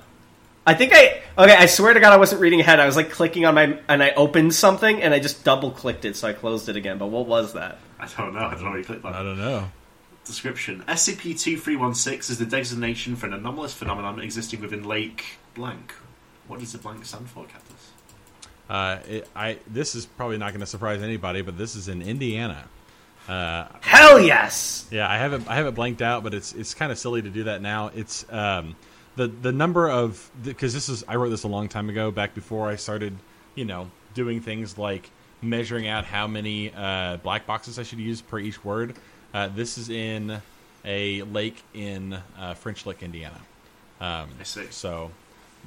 I think I. Okay, I swear to God, I wasn't reading ahead. I was like clicking on my and I opened something and I just double clicked it, so I closed it again. But what was that? I don't know. I don't know what you clicked on. I don't know. Description: SCP-2316 is the designation for an anomalous phenomenon existing within Lake Blank. What does the blank stand for, Cactus? Uh, it, I this is probably not going to surprise anybody, but this is in Indiana. Uh, Hell yes. yeah, I have it. I have it blanked out, but it's it's kind of silly to do that now. It's um, the the number of because this is I wrote this a long time ago, back before I started, you know, doing things like measuring out how many uh, black boxes I should use per each word. Uh, this is in a lake in uh, French Lick, Indiana. Um, I see. So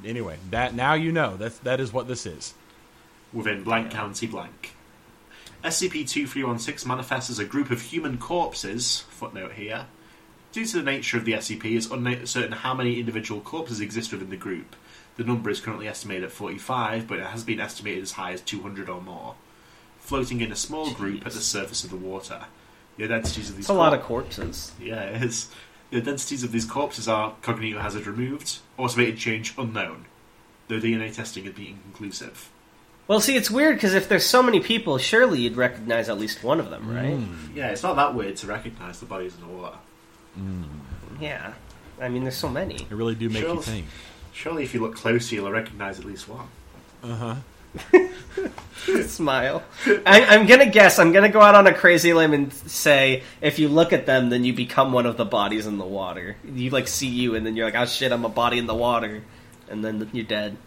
anyway, that now you know that that is what this is. Within Blank County Blank. SCP-2316 manifests as a group of human corpses. Footnote here. Due to the nature of the SCP, it's uncertain how many individual corpses exist within the group. The number is currently estimated at 45, but it has been estimated as high as 200 or more. Floating in a small group at the surface of the water. The identities of these It's a lot of corpses. Yeah, it is. The identities of these corpses are cognito hazard removed, automated change unknown, though DNA testing has been inconclusive. Well, see, it's weird because if there's so many people, surely you'd recognize at least one of them, right? Mm. Yeah, it's not that weird to recognise the bodies in the water. Yeah. I mean, there's so many. They really do make Sure. you think. Surely, if you look closer, you'll recognise at least one. Uh huh. Smile. I, I'm gonna guess. I'm gonna go out on a crazy limb and say, if you look at them, then you become one of the bodies in the water. You like see you, and then you're like, oh shit, I'm a body in the water, and then you're dead.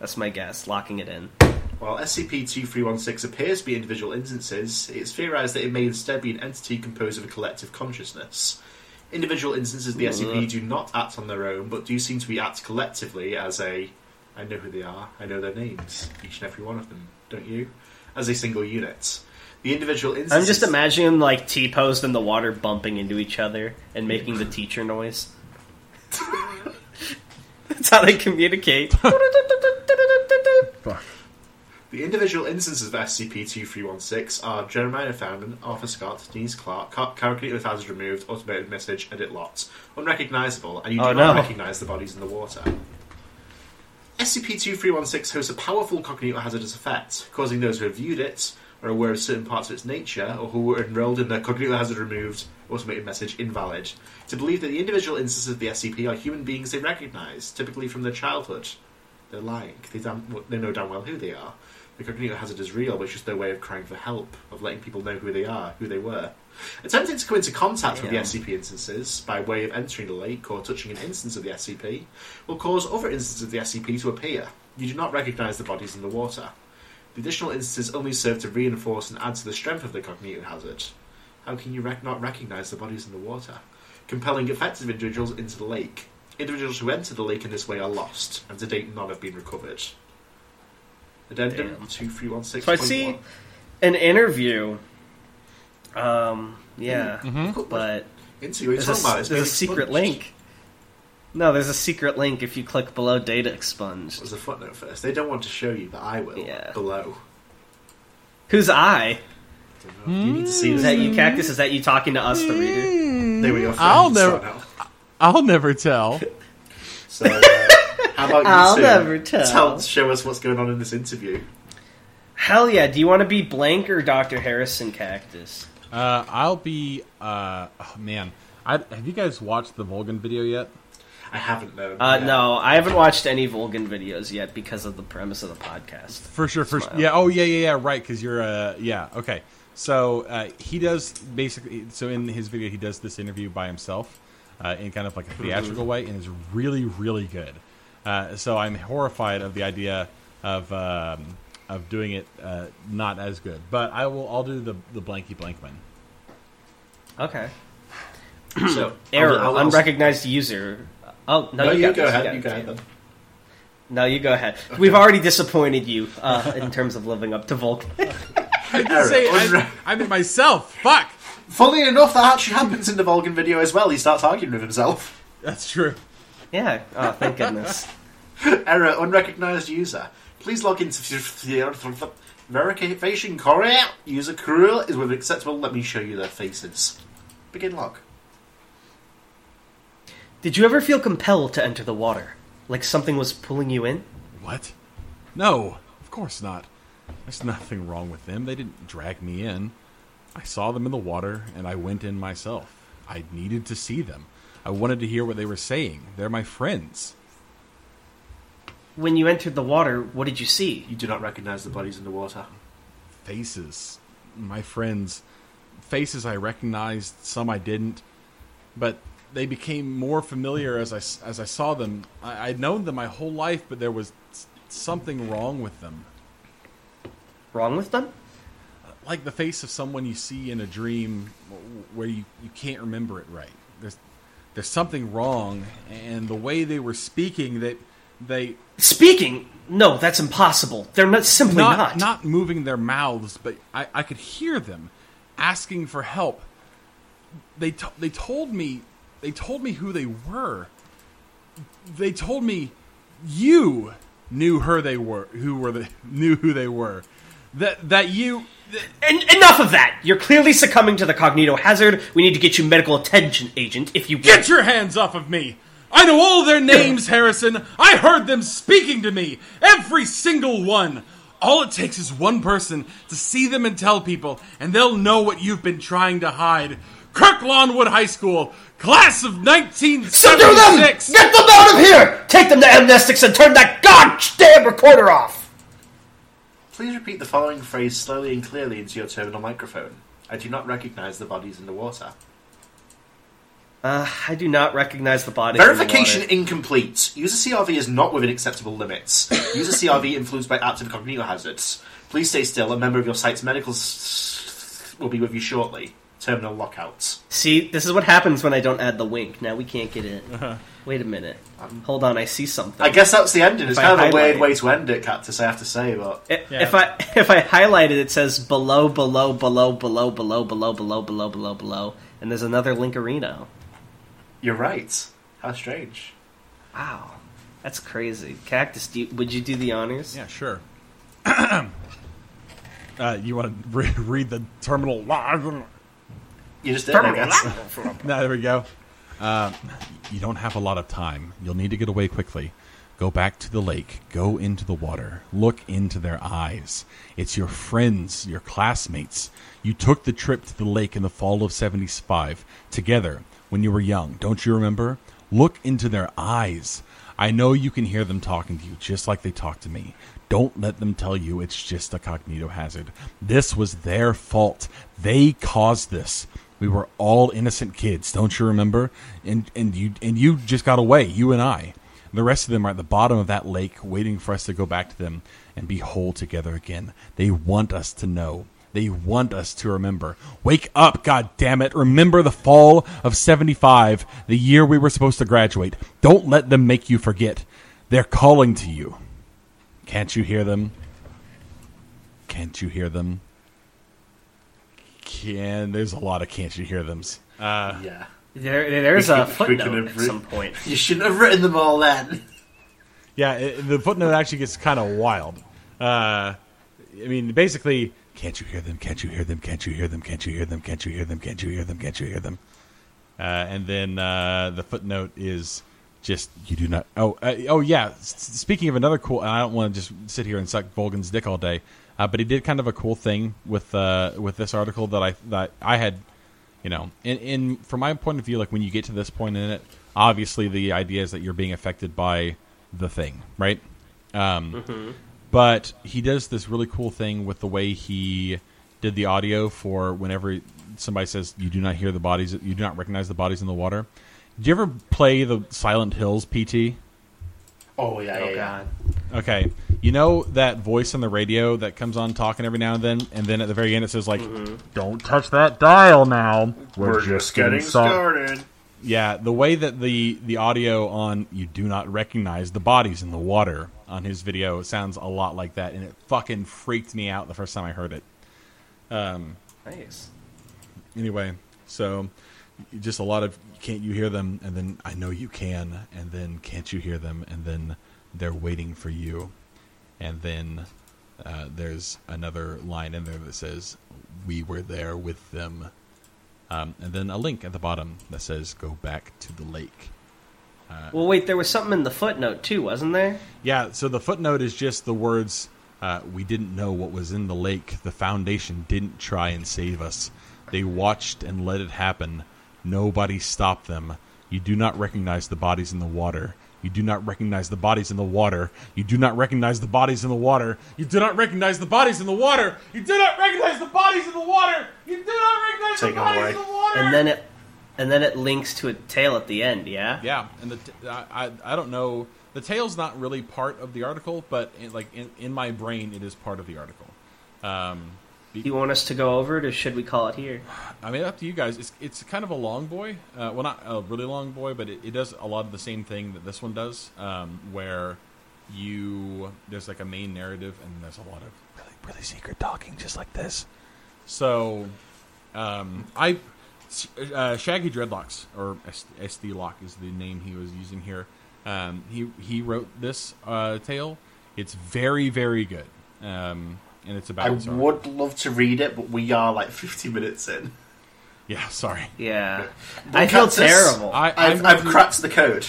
That's my guess. Locking it in. While SCP-2316 appears to be individual instances, it's theorised that it may instead be an entity composed of a collective consciousness. Individual instances of the SCP do not act on their own, but do seem to be act collectively as a... I know who they are, I know their names, each and every one of them, don't you? As a single unit. The individual instances. I'm just imagining like T posed in the water, bumping into each other and making the teacher noise. That's how they communicate. Fuck. The individual instances of SCP-2316 are Jeremiah Fountain, Arthur Scott, Denise Clark, Car- with hazard removed, automated message, edit lots. Unrecognizable, and you do Oh, not no. recognize the bodies in the water. SCP-2316 hosts a powerful cognitohazardous effect, causing those who have viewed it, are aware of certain parts of its nature, or who were enrolled in the cognitive hazard removed, automated message invalid, to believe that the individual instances of the SCP are human beings they recognize, typically from their childhood. They're lying. They, damn, they know damn well who they are. The cognito hazard is real, but it's just their way of crying for help, of letting people know who they are, who they were. Attempting to come into contact with the SCP instances by way of entering the lake or touching an instance of the SCP will cause other instances of the SCP to appear. You do not recognize the bodies in the water. The additional instances only serve to reinforce and add to the strength of the cognito hazard. How can you rec- not recognize the bodies in the water? Compelling effective individuals into the lake. Individuals who enter the lake in this way are lost, and to date none have been recovered. Addendum Damn. 2316. So I see an interview. Um, yeah, Mhm. but Into what you're there's a. It's there's a secret link. No, there's a secret link if you click below data expunged. There's a footnote first. They don't want to show you, but I will. Yeah. Below. Who's I? You need to see Is that you, Cactus? Is that you talking to us, the reader? They were your friends. I'll never- no. I'll never tell. So, uh, how about you I'll two? never tell. Show us what's going on in this interview. Hell yeah! Do you want to be Blank or Doctor Harrison Cactus? Uh, I'll be. Uh, oh, man, I, have you guys watched the Volgun video yet? I haven't known. Uh, no, I haven't watched any Volgun videos yet because of the premise of the podcast. For sure, for sure. Yeah. Oh, yeah, yeah, yeah. Right, because you're. Uh, yeah. Okay. So uh, he does basically. So in his video, he does this interview by himself, uh, in kind of like a theatrical way, and is really, really good. Uh, so I'm horrified of the idea of um, of doing it uh, not as good. But I will. I'll do the the blanky blankman. Okay. So, Error. I'll- I'll- unrecognized user. Oh no, No, you, you got go this, ahead. got You it. go ahead. Then. No, you go ahead. We've already disappointed you uh, in terms of living up to Volgun. I didn't Eric, say unre- I, I mean myself. Fuck. Funnily enough, that actually happens in the Volgun video as well. He starts arguing with himself. That's true. yeah. Oh, thank goodness. Error, unrecognized user. Please log into verification Korea. User cruel is with acceptable. Let me show you their faces. Begin log. Did you ever feel compelled to enter the water, like something was pulling you in? What? No, of course not. There's nothing wrong with them. They didn't drag me in. I saw them in the water and I went in myself. I needed to see them. I wanted to hear what they were saying. They're my friends. When you entered the water, what did you see? You do not recognize the bodies in the water. Faces. My friends. Faces I recognized, some I didn't. But they became more familiar as I, s- as I saw them. I, I'd known them my whole life, but there was something wrong with them. Wrong with them? like the face of someone you see in a dream where you, you can't remember it right. There's there's something wrong, and the way they were speaking, that they Speaking? No, that's impossible. They're not simply not not. not moving their mouths, but I, I could hear them asking for help. They to, they told me they told me who they were. They told me you knew her they were who were the knew who they were. That that you En- enough of that! You're clearly succumbing to the cognito hazard. We need to get you medical attention, agent, if you Get your hands off of me! I know all their names, Harrison! I heard them speaking to me! Every single one! All it takes is one person to see them and tell people, and they'll know what you've been trying to hide. Kirk Lonwood High School, class of Subdue them! 1976! Get them out of here! Take them to amnestics and turn that goddamn recorder off! Please repeat the following phrase slowly and clearly into your terminal microphone. I do not recognize the bodies in the water. Uh, I do not recognize the body. Verification incomplete. User CRV is not within acceptable limits. User CRV influenced by active cognito hazards. Please stay still. A member of your site's medical s- will be with you shortly. Terminal lockouts. See, this is what happens when I don't add the wink. Now we can't get in. Wait a minute. Hold on, I see something. I guess that's the ending. It's If I kind of a weird way to end it, Cactus. I have to say, but I- Yeah. If I if I highlight it, it says below, below, below, below, below, below, below, below, below, below, and there's another Linkarino. You're right. How strange. Wow. That's crazy. Cactus, do you, would you do the honors? Yeah, sure. uh, you want to re- read the terminal? You just did, I guess. No, there we go. Uh, you don't have a lot of time. You'll need to get away quickly. Go back to the lake. Go into the water. Look into their eyes. It's your friends, your classmates. You took the trip to the lake in the fall of 75 together when you were young. Don't you remember? Look into their eyes. I know you can hear them talking to you just like they talk to me. Don't let them tell you it's just a cognito hazard. This was their fault. They caused this. We were all innocent kids, don't you remember? And and you and you just got away, you and I. The rest of them are at the bottom of that lake waiting for us to go back to them and be whole together again. They want us to know. They want us to remember. Wake up, god damn it. Remember the fall of 75, the year we were supposed to graduate. Don't let them make you forget. They're calling to you. Can't you hear them? Can't you hear them? Can there's a lot of can't you hear them's. Uh, Yeah. There, there's a could- we could footnote at some point. You shouldn't have written them all then. Yeah, it, the footnote actually gets kind of wild. Uh, I mean, basically, can't you hear them? Can't you hear them? Can't you hear them? Can't you hear them? Can't you hear them? Can't you hear them? Can't you hear them? Uh, and then uh, the footnote is just you do not. Oh, uh, oh yeah. S- speaking of another cool, I don't want to just sit here and suck Volgun's dick all day, uh, but he did kind of a cool thing with uh, with this article that I that I had you know, in, in from my point of view, like when you get to this point in it, obviously the idea is that you're being affected by the thing, right? Um, But he does this really cool thing with the way he did the audio for whenever somebody says you do not hear the bodies, you do not recognize the bodies in the water. Did you ever play the Silent Hills PT? Oh yeah, Oh yeah, yeah. Okay, you know that voice on the radio that comes on talking every now and then, and then at the very end it says like, mm-hmm. "Don't touch that dial now. We're just getting started. Yeah, the way that the the audio on you do not recognize the bodies in the water on his video sounds a lot like that, and it fucking freaked me out the first time I heard it. Um, Nice. anyway, so just a lot of can't you hear them, and then I know you can, and then can't you hear them, and then they're waiting for you, and then uh, there's another line in there that says we were there with them, um, and then a link at the bottom that says go back to the lake. Well, wait, there was something in the footnote too, wasn't there? Yeah, so the footnote is just the words uh, We didn't know what was in the lake. The Foundation didn't try and save us. They watched and let it happen. Nobody stopped them. You do not recognize the bodies in the water. You do not recognize the bodies in the water. You do not recognize the bodies in the water. You do not recognize the bodies in the water. You do not recognize the bodies in the water. You do not recognize Take the 'em bodies away. in the water. And then it, and then it links to a tail at the end. Yeah. Yeah, and the t- I, I I don't know. The tail's not really part of the article, but in, like in, in my brain, it is part of the article. Um, Do you want us to go over it, or should we call it here? I mean, up to you guys. It's it's kind of a long boy. Uh, well, not a really long boy, but it, it does a lot of the same thing that this one does, um, where you there's like a main narrative and there's a lot of really really secret talking, just like this. So, um, I uh, Shaggy Dreadlocks or S- SD Locke is the name he was using here. Um, he he wrote this uh, tale. It's very very good, um, and it's about. I sorry. would love to read it, but we are like 50 minutes in. Yeah, sorry. Yeah. But I feel Cactus, terrible. I, I've, I've cracked the code.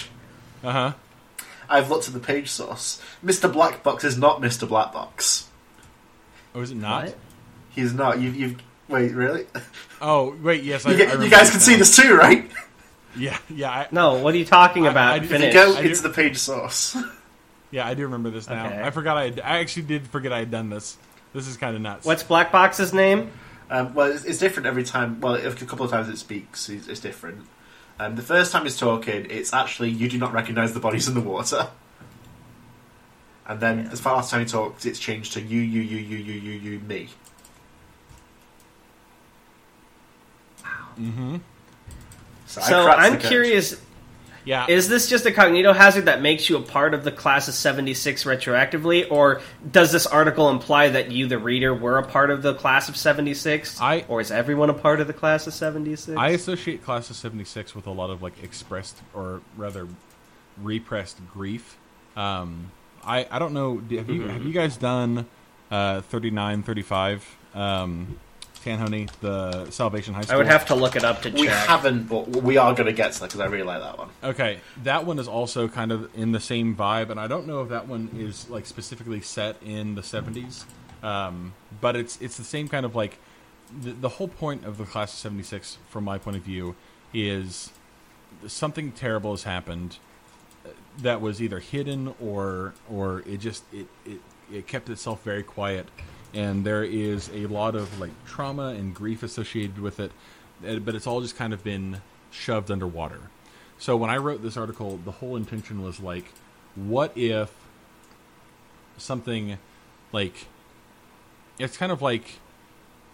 Uh huh. I've looked at the page source. Mr. Blackbox is not Mr. Blackbox. Oh, is it not? What? He's not. You've, you've wait, really? Oh, wait, yes, I, You, I you guys can see this too, right? Yeah, yeah, I, No, what are you talking about? I did- If you Finish. go I do- into the page source. yeah, I do remember this now. Okay. I forgot I, had, I actually did forget I had done this. This is kind of nuts. What's Black Box's name? Um, well, it's, it's different every time. Well, a couple of times it speaks, it's, it's different. Um, the first time he's talking, it's actually you do not recognise the bodies in the water. And then, Yeah. as far last time he talks, it's changed to you, you, you, you, you, you, you, me. Mm-hmm. So, so I'm curious. Yeah, Is this just a cognito hazard that makes you a part of the class of 76 retroactively, or does this article imply that you, the reader, were a part of the class of 76? I- or is everyone a part of the class of 76? I associate Class of '76 with a lot of like expressed or rather repressed grief Um, I I don't know. Have you have you guys done uh, thirty nine thirty five? Um, Tanhoney, the Salvation High School. I would have to look it up to check. We haven't, but we are going to get to that because I really like that one. Okay, that one is also kind of in the same vibe, and I don't know if that one is like specifically set in the seventies, um, but it's it's the same kind of like the, the whole point of the class of seventy six, from my point of view, is something terrible has happened uh, that was either hidden or or it just it it, it kept itself very quiet, and there is a lot of like trauma and grief associated with it, uh, but it's all just kind of been shoved underwater. So when I wrote this article, the whole intention was like, what if something like it's kind of like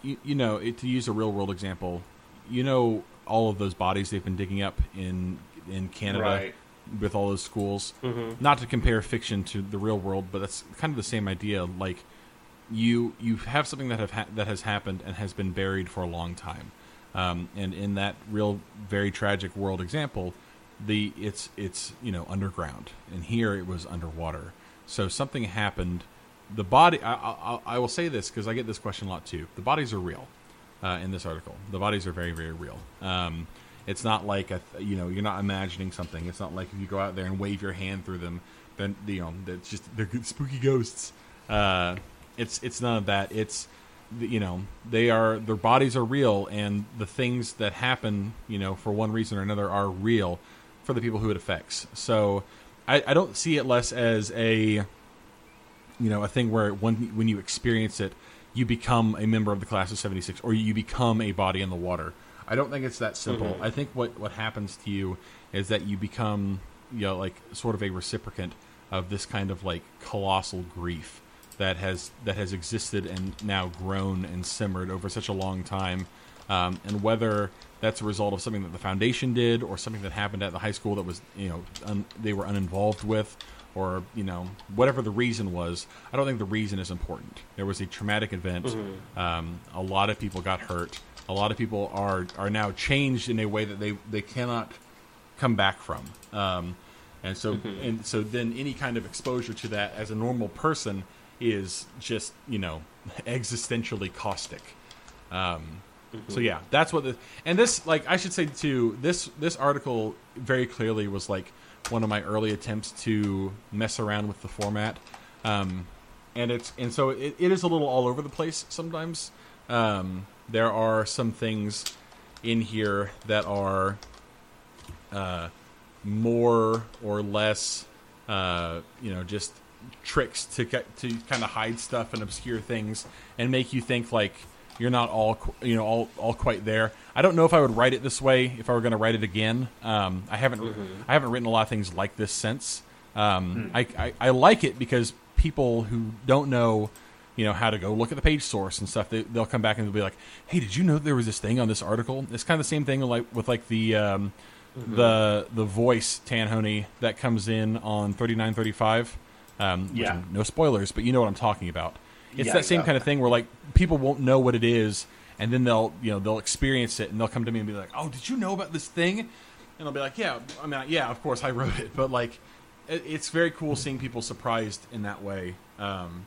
you, you know it, to use a real world example, you know all of those bodies they've been digging up in in Canada Right. with all those schools. Not to compare fiction to the real world, but that's kind of the same idea. Like you you have something that have ha- that has happened and has been buried for a long time. Um, and in that real, very tragic world example, the it's it's you know underground, and here it was underwater. So something happened. The body. I, I, I will say this because I get this question a lot too. The bodies are real uh, in this article. The bodies are very very real. Um, it's not like a th- you know you're not imagining something. It's not like if you go out there and wave your hand through them, then you know it's just they're good, spooky ghosts. Uh, it's it's none of that. It's you know they are their bodies are real and the things that happen you know for one reason or another are real for the people who it affects. So i, I don't see it less as a you know a thing where when when you experience it you become a member of the class of 76 or you become a body in the water. I don't think it's that simple. Mm-hmm. I think what what happens to you is that you become you know like sort of a reciprocant of this kind of like colossal grief that has that has existed and now grown and simmered over such a long time, um, and whether that's a result of something that the foundation did or something that happened at the high school that was you know un, they were uninvolved with, or you know whatever the reason was. I don't think the reason is important. There was a traumatic event. Um, a lot of people got hurt. A lot of people are are now changed in a way that they they cannot come back from. Um, and so and so then any kind of exposure to that as a normal person is just you know existentially caustic. Um, So yeah, that's what the and this like I should say too. This this article very clearly was like one of my early attempts to mess around with the format, um, and it's and so it, it is a little all over the place sometimes. Um, there are some things in here that are uh, more or less, uh, you know, just tricks to get, to kind of hide stuff and obscure things and make you think like you're not all you know all all quite there. I don't know if I would write it this way if I were going to write it again. Um, I haven't I haven't written a lot of things like this since. Um, I, I I like it because people who don't know you know how to go look at the page source and stuff they, they'll come back and they'll be like hey did you know there was this thing on this article it's kind of the same thing like with like the um, the the voice Tanhoney that comes in on 3935 um, which- Yeah. no spoilers but you know what I'm talking about it's Yeah, that same yeah. kind of thing where like people won't know what it is and then they'll you know they'll experience it and they'll come to me and be like oh did you know about this thing and I'll be like yeah I mean yeah of course I wrote it but like it, it's very cool seeing people surprised in that way um,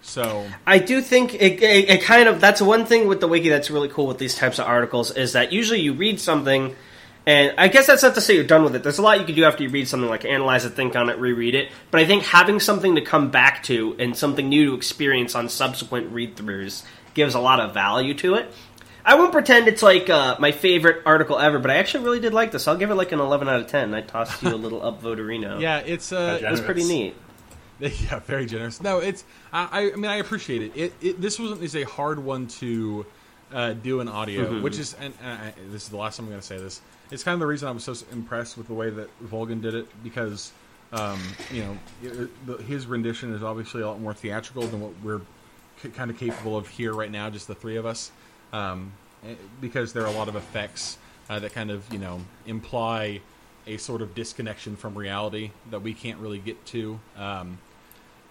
so I do think it, it, it kind of that's one thing with the wiki that's really cool with these types of articles is that usually you read something, and I guess that's not to say you're done with it. There's a lot you can do after you read something, like analyze it, think on it, reread it. But I think having something to come back to and something new to experience on subsequent read throughs gives a lot of value to it. I won't pretend it's like uh, my favorite article ever, but I actually really did like this. I'll give it like an 11 out of 10. I tossed you a little upvoterino. yeah it's uh, it was pretty neat. Yeah, very generous. No, it's I, I mean I appreciate it. It, it this was is a hard one to uh, do in audio, which is and, and I, this is the last time I'm going to say this. It's kind of the reason I was so impressed with the way that Volgun did it because um, you know it- the, his rendition is obviously a lot more theatrical than what we're c- kind of capable of here right now, just the three of us, um, eh, because there are a lot of effects uh, that kind of you know imply a sort of disconnection from reality that we can't really get to. Um,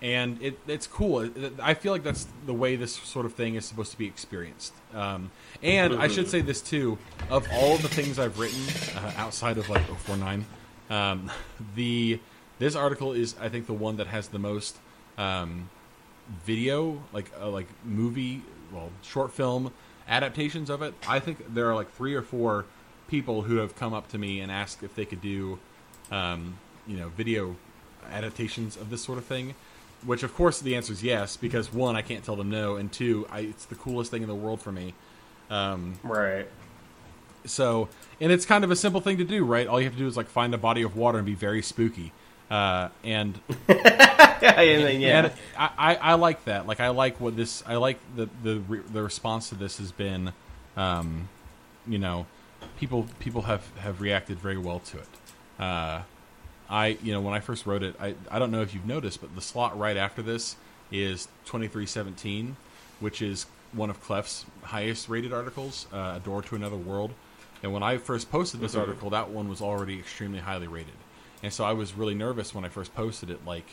and it, it's cool. I feel like that's the way this sort of thing is supposed to be experienced. Um, and I should say this too: of all the things I've written uh, outside of like 049, um, the this article is, I think, the one that has the most um, video, like uh, like movie, well, short film adaptations of it. I think there are like three or four people who have come up to me and asked if they could do, um, you know, video adaptations of this sort of thing. Which, of course, the answer is yes, because one, I can't tell them no, and two, I, it's the coolest thing in the world for me. Um, Right. so, and it's kind of a simple thing to do, right? All you have to do is like find a body of water and be very spooky. Uh, and yeah. yeah. and I, I, I like that. Like I like what this. I like the the re, the response to this has been, um, you know, people people have have reacted very well to it. Uh, I you know when I first wrote it, I I don't know if you've noticed, but the slot right after this is twenty three seventeen, which is one of Clef's highest rated articles, uh, "A Door to Another World." And when I first posted this article, that one was already extremely highly rated, and so I was really nervous when I first posted it. Like,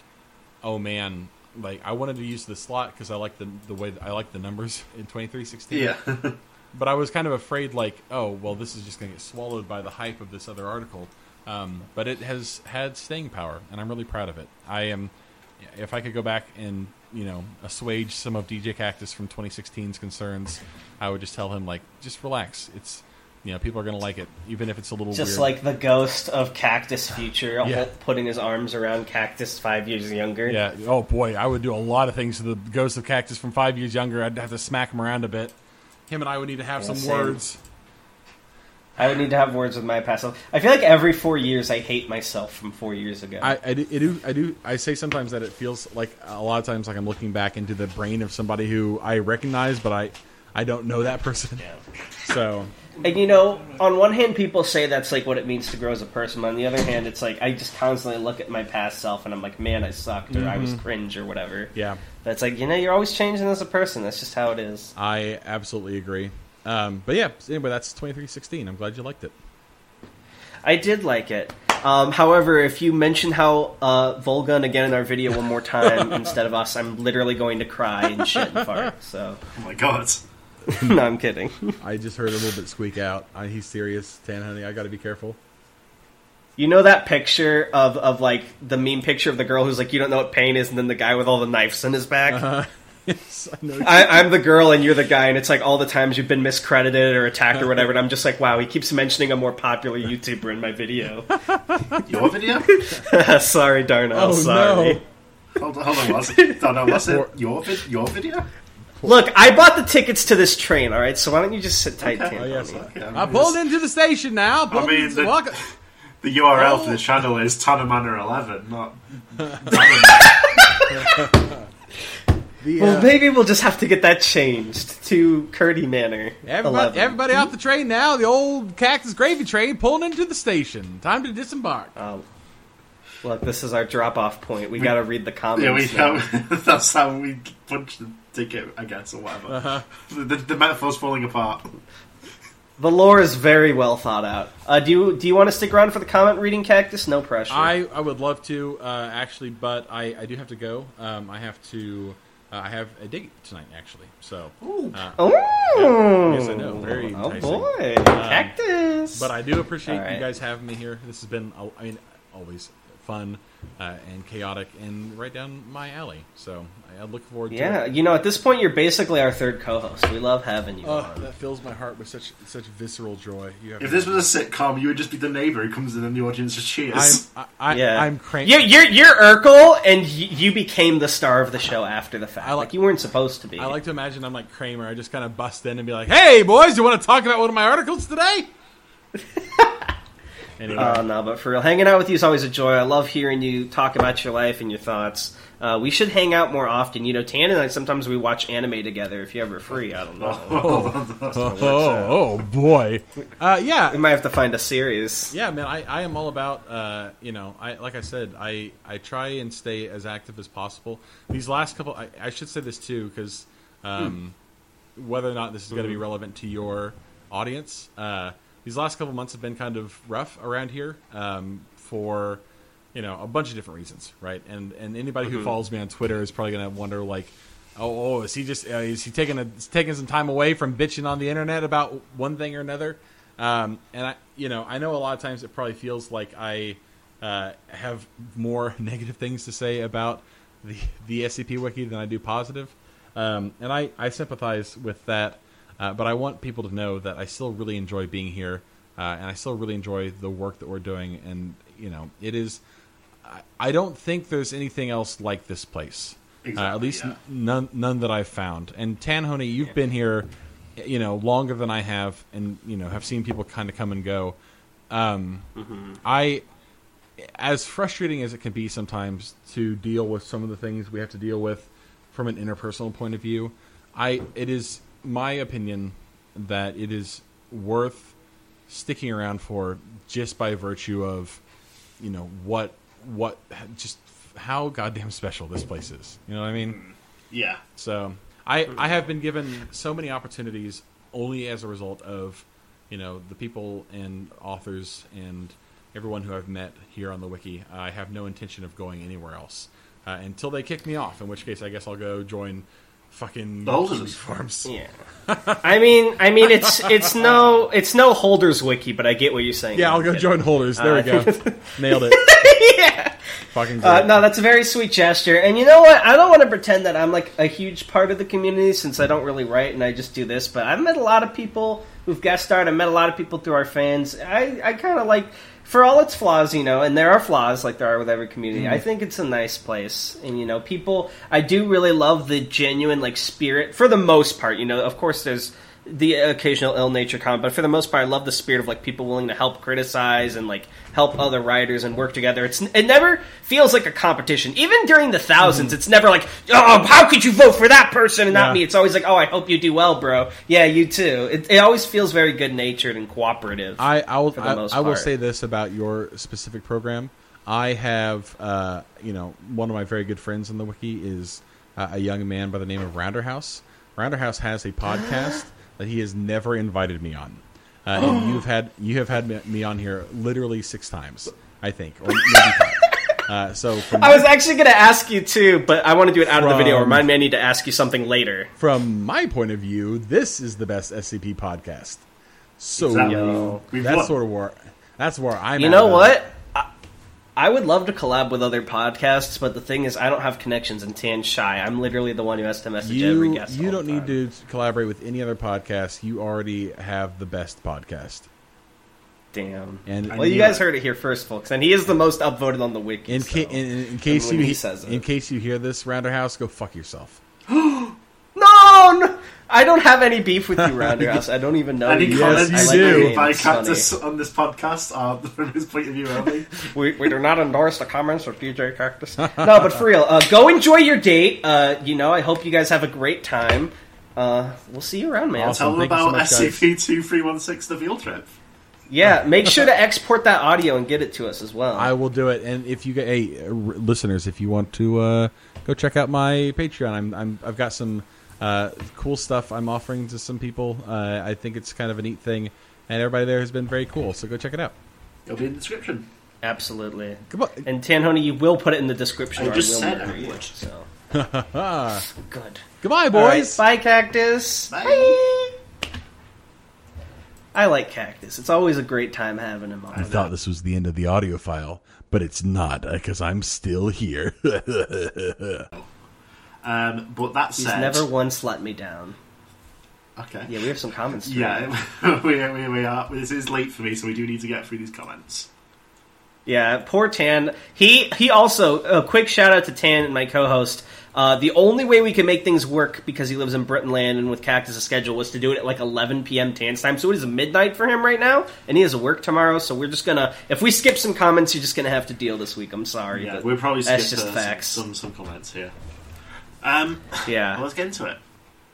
oh man, like I wanted to use the slot because I like the the way I like the numbers in twenty three sixteen. Yeah. But I was kind of afraid, like, oh, well, this is just going to get swallowed by the hype of this other article. Um, but it has had staying power, and I'm really proud of it. I am, if I could go back and you know assuage some of DJ Cactus from 2016's concerns, I would just tell him like, just relax. It's you know people are going to like it, even if it's a little Just weird. like the ghost of Cactus Future, Yeah. putting his arms around Cactus five years younger. yeah. Oh boy, I would do a lot of things to the Ghost of Cactus from five years younger. I'd have to smack him around a bit. Him and I would need to have Yeah, some same. words. I would need to have words with my past self. I feel like every four years I hate myself from four years ago. I, I, do, I do I do I say sometimes that it feels like a lot of times like I'm looking back into the brain of somebody who I recognize, but I I don't know that person. Yeah. So And you know, on one hand, people say that's like what it means to grow as a person. But on the other hand, it's like I just constantly look at my past self and I'm like, man, I sucked or I was mm-hmm. cringe or whatever. yeah, That's like you know, you're always changing as a person. That's just how it is. I absolutely agree. Um, but yeah, anyway, that's 2316. I'm glad you liked it. I did like it. Um, however, if you mention how uh, Volgun again in our video one more time instead of us, I'm literally going to cry and shit and fart. So Oh my god. no, I'm kidding. I just heard a little bit squeak out. I, he's serious, Tanhoney. I got to be careful. You know that picture of, of like the meme picture of the girl who's like, you don't know what pain is, and then the guy with all the knives in his back. Yes, I know. I, I'm the girl and you're the guy, and it's like all the times you've been miscredited or attacked or whatever, and I'm just like, wow, he keeps mentioning a more popular YouTuber in my video. Your video? sorry, Darnell. oh sorry. no! Hold on, hold on. Was it, no, no, was it your, vid- your video? Look, I bought the tickets to this train, all right. So why don't you just sit tight, Okay. Tim? Oh yes, Okay, I I mean, pulled this- into the station now. Pulled mean, into- the- welcome- The URL for Oh. the channel is Tanamana11, not. The, Well, uh, maybe we'll just have to get that changed to Curdy Manor. Everybody, 11. everybody off the train now. The old cactus gravy train pulling into the station. Time to disembark. Oh, look, this is our drop-off point. We, got to read the comments. Yeah, we now. go. That's how we punch the ticket, I guess, or whatever. Uh-huh. The, the, the metaphor's falling apart. The lore is very well thought out. Uh, do you do you want to stick around for the comment reading, Cactus? No pressure. I, I would love to uh, actually, but I, I do have to go. Um, I have to. Uh, I have a date tonight, actually. So, uh, Oh, Yes, I know. Very Oh enticing. Um, boy, Cactus. but I do appreciate All right. you guys having me here. This has been, I mean, always fun uh, and chaotic and right down my alley. So I, I look forward to yeah, you know, at this point, you're basically our third co-host. We love having you. Oh, on. that fills my heart with such such visceral joy. You have If this was a sitcom, you would just be the neighbour who comes in and the audience just I'm cheers. I, I, yeah, I'm crank. You're you're, you're Urkel, and y- you became the star of the show after the fact. I like- like you weren't supposed to be. I like to imagine I'm like Kramer. I just kind of bust in and be like, "Hey, boys, you want to talk about one of my articles today?" anyway, Oh no, but for real, hanging out with you is always a joy. I love hearing you talk about your life and your thoughts. Uh, we should hang out more often. You know, Tan and I sometimes we watch anime together. If you're ever free, I don't know. oh, oh boy, uh, yeah, we might have to find a series. yeah, man. I, I am all about uh, you know, I like I said, I I try and stay as active as possible. These last couple, I, I should say this too, because um, whether or not this is going to be relevant to your audience, uh, these last couple months have been kind of rough around here um, for you know a bunch of different reasons, right? And and anybody who follows me on Twitter is probably going to wonder like. Oh, oh, is he just uh, is he taking a taking some time away from bitching on the internet about one thing or another? Um, and I, you know, I know a lot of times it probably feels like I, uh, have more negative things to say about the the SCP wiki than I do positive, um, and I I sympathize with that. Uh, but I want people to know that I still really enjoy being here, uh, and I still really enjoy the work that we're doing. And you know, it is. I, I don't think there's anything else like this place. Exactly, uh, at least yeah. none none that I've found. And Tanhoney, you've been here, you know, longer than I have, and you know, have seen people kind of come and go. Um, I, as frustrating as it can be sometimes to deal with some of the things we have to deal with from an interpersonal point of view, I it is my opinion that it is worth sticking around for just by virtue of you know what what just how goddamn special this place is. You know what I mean? Yeah. So I I have been given so many opportunities only as a result of you know the people and authors and everyone who I've met here on the wiki. I have no intention of going anywhere else uh, until they kick me off. In which case, I guess I'll go join fucking Holders. police farms. Yeah. I mean, I mean, it's it's no it's no holders wiki, but I get what you're saying. Yeah, I'll go Yeah. join holders. There we go. Nailed it. yeah. Fucking great. Uh, no, that's a very sweet gesture. And you know what? I don't want to pretend that I'm like a huge part of the community since I don't really write and I just do this. But I've met a lot of people who've guest starred. I've met a lot of people through our fans. I, I kind of like, for all its flaws, you know, and there are flaws like there are with every community. Mm-hmm. I think it's a nice place. And, you know, people, I do really love the genuine, like, spirit for the most part. You know, of course, there's the occasional ill nature comment, but for the most part, I love the spirit of like people willing to help criticize and like help other writers and work together. It's it never feels like a competition. Even during the 1000s it's never like, oh, how could you vote for that person and not me? It's always like, oh, I hope you do well, bro. Yeah, you too. It, it always feels very good natured and cooperative. I, I will. for the I, I will say this about your specific program. I have, uh, you know, one of my very good friends in the wiki is uh, a young man by the name of Rounderhouse. Rounderhouse has a podcast that he has never invited me on. Uh, and you've had you have had me- me on here literally six times, I think, or maybe five. Uh, so from I was actually going to ask you too, but I want to do it out of the video. Remind me I need to ask you something later. from my point of view, this is the best SCP podcast. So Exactly. Yo. We've that's sort of where that's where I'm. You at know what? it. I, would love to collab with other podcasts, but the thing is, I don't have connections in Tan shy. I'm literally the one who has to message every You guest. you don't need to collaborate with any other podcast. You already have the best podcast. Damn. And Well, you guys it. heard it here first, folks, and he is the most upvoted on the wiki. in, so. ca- in, in, in case you he- says it. in case you hear this, Rounderhouse, go fuck yourself. no, no, I don't have any beef with you, Rounderhouse. I don't even know Any you. Yes, comments you I like do. your made name. by Cactus on this podcast are from his point of view only. We, we do not endorse the comments of DJ Cactus. No, but for real, uh, go enjoy your date. Uh, you know, I hope you guys have a great time. Uh, we'll see you around, man. Awesome. Tell them Thank you so about much. SCP-2316, the field trip. Yeah, make sure to export that audio and get it to us as well. I will do it. And if you get, hey, uh, r- listeners, if you want to uh, go check out my Patreon, I'm, I'm I've got some uh, cool stuff I'm offering to some people. Uh, I think it's kind of a neat thing, and everybody there has been very cool. So go check it out. It'll be in the description. Absolutely. Come on. And Tanhoney, you will put it in the description. I just will said I would. it, So good. goodbye, All right, boys. bye, Cactus. Bye. I like Cactus. It's always a great time having him I thought this was the end of the audio file, but it's not because I'm still here. Um, but that He's said, never once let me down. okay. Yeah, we have some comments. Yeah, we, we, we are. This is late for me, so we do need to get through these comments. Yeah, poor Tan. He he also a quick shout out to Tan, and my co-host. Uh, the only way we could make things work because he lives in Britainland and with Cactus' schedule was to do it at like 11 p.m. Tan's time. So it is midnight for him right now, and he has to work tomorrow. So we're just gonna if we skip some comments, you're just gonna have to deal this week. I'm sorry. Yeah, we're probably that's just facts. some some comments here. Um, yeah. well, let's get into it.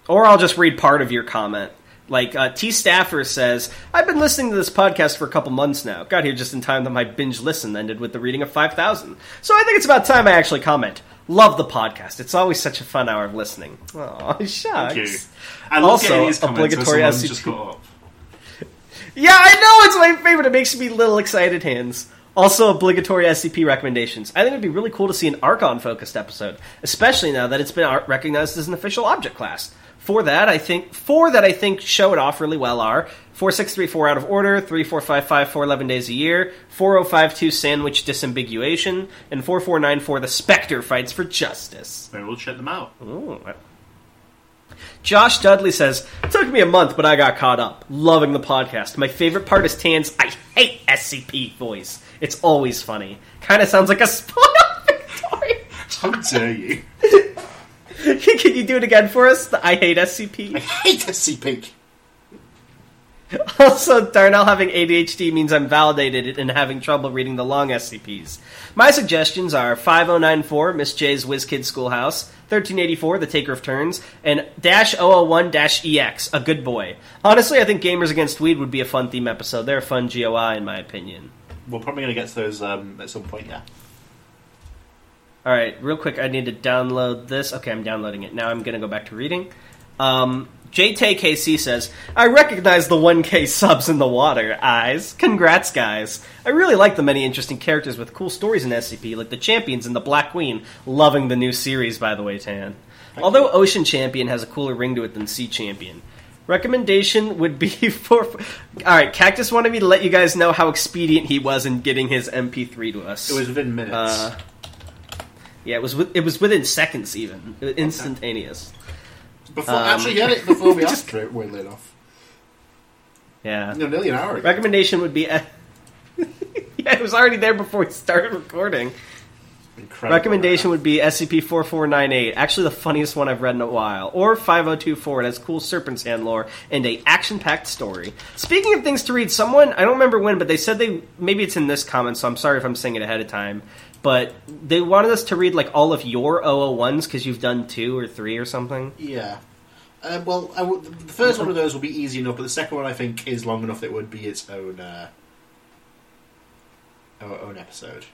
Or I'll just read part of your comment. Like uh, T. Staffer says, I've been listening to this podcast for a couple months now. Got here just in time that my binge listen ended with the reading of 5,000. So I think it's about time I actually comment. Love the podcast. It's always such a fun hour of listening. Oh, shucks. Thank you. I love Also, getting these comments obligatory SCP. just got up. Yeah, I know it's my favorite. It makes me little excited hands. Also, obligatory SCP recommendations. I think it'd be really cool to see an Archon focused episode, especially now that it's been recognized as an official object class. For that, I think four that I think show it off really well are four six three four out of order, three four five five four eleven days a year, four oh five two sandwich disambiguation, and four four nine four the Spectre fights for justice. Maybe we'll check them out. Ooh. Josh Dudley says, Took me a month, but I got caught up. Loving the podcast. My favorite part is Tan's I hate SCP voice. It's always funny. Kind of sounds like a spoiled Victorian. How dare you? Can you do it again for us? The I hate SCP. I hate SCP. Also, Darnell having ADHD means I'm validated in having trouble reading the long SCPs. My suggestions are 5094, Miss J's WizKid Schoolhouse, 1384, The Taker of Turns, and Dash 001 Dash EX, A Good Boy. Honestly, I think Gamers Against Weed would be a fun theme episode. They're a fun GOI, in my opinion. We're probably going to get to those um, at some point, yeah. Alright, real quick, I need to download this. Okay, I'm downloading it. Now I'm going to go back to reading. Um, JTKC says, I recognize the 1K subs in the water, eyes. Congrats, guys. I really like the many interesting characters with cool stories in SCP, like the Champions and the Black Queen. Loving the new series, by the way, Tan. Although Ocean Champion has a cooler ring to it than Sea Champion. Recommendation would be for. Alright, Cactus wanted me to let you guys know how expedient he was in getting his MP3 to us. It was within minutes. Uh, yeah, it was. With, it was within seconds, even instantaneous. before um, actually, he had it before we asked for it. Weirdly enough, Yeah. no, nearly an hour ago. Recommendation would be. yeah, it was already there before we started recording. Incredible. Recommendation would be SCP 4498. Actually, the funniest one I've read in a while. Or 5024. It has cool Serpent's Hand lore and a action-packed story. Speaking of things to read, someone I don't remember when, but they said they maybe it's in this comment, so I'm sorry if I'm saying it ahead of time. But they wanted us to read like all of your 001s because you've done two or three or something. Yeah. Uh, well, I w- the first one of those will be easy enough, but the second one I think is long enough that it would be its own uh, own episode.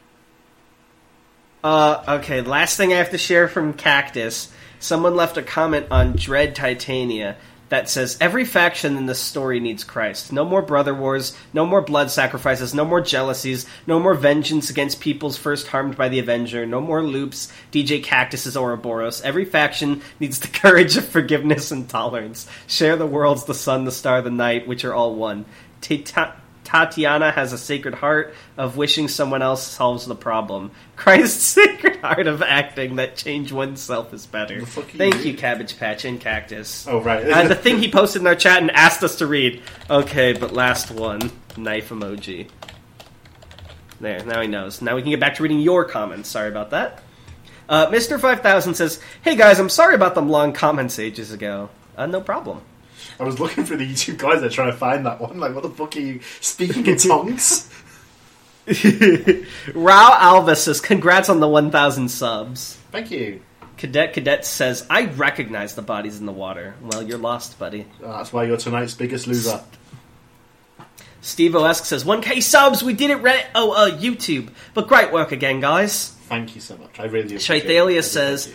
Uh, okay, last thing I have to share from Cactus. Someone left a comment on Dread Titania that says every faction in this story needs Christ. No more brother wars, no more blood sacrifices, no more jealousies, no more vengeance against peoples first harmed by the Avenger, no more loops, DJ Cactus's Ouroboros. Every faction needs the courage of forgiveness and tolerance. Share the worlds, the sun, the star, the night, which are all one. Tita- Tatiana has a sacred heart of wishing someone else solves the problem. Christ's sacred heart of acting that change oneself is better. The you Thank you. Cabbage Patch and Cactus. Oh right, And the thing he posted in our chat and asked us to read. Okay, but last one. Knife emoji. There, now he knows. Now we can get back to reading your comments. Sorry about that. Uh, Mr. 5000 says, Hey guys, I'm sorry about them long comments ages ago. Uh, no problem. I was looking for the YouTube guys there trying to find that one. Like, what the fuck are you speaking in tongues? Rao Alves says, Congrats on the 1,000 subs. Thank you. Cadet Cadet says, I recognize the bodies in the water. Well, you're lost, buddy. Uh, that's why you're tonight's biggest loser. Steve Oesk says, 1k subs, we did it right. Oh, uh, YouTube. But great work again, guys. Thank you so much. I really appreciate it. Shaithalia I says-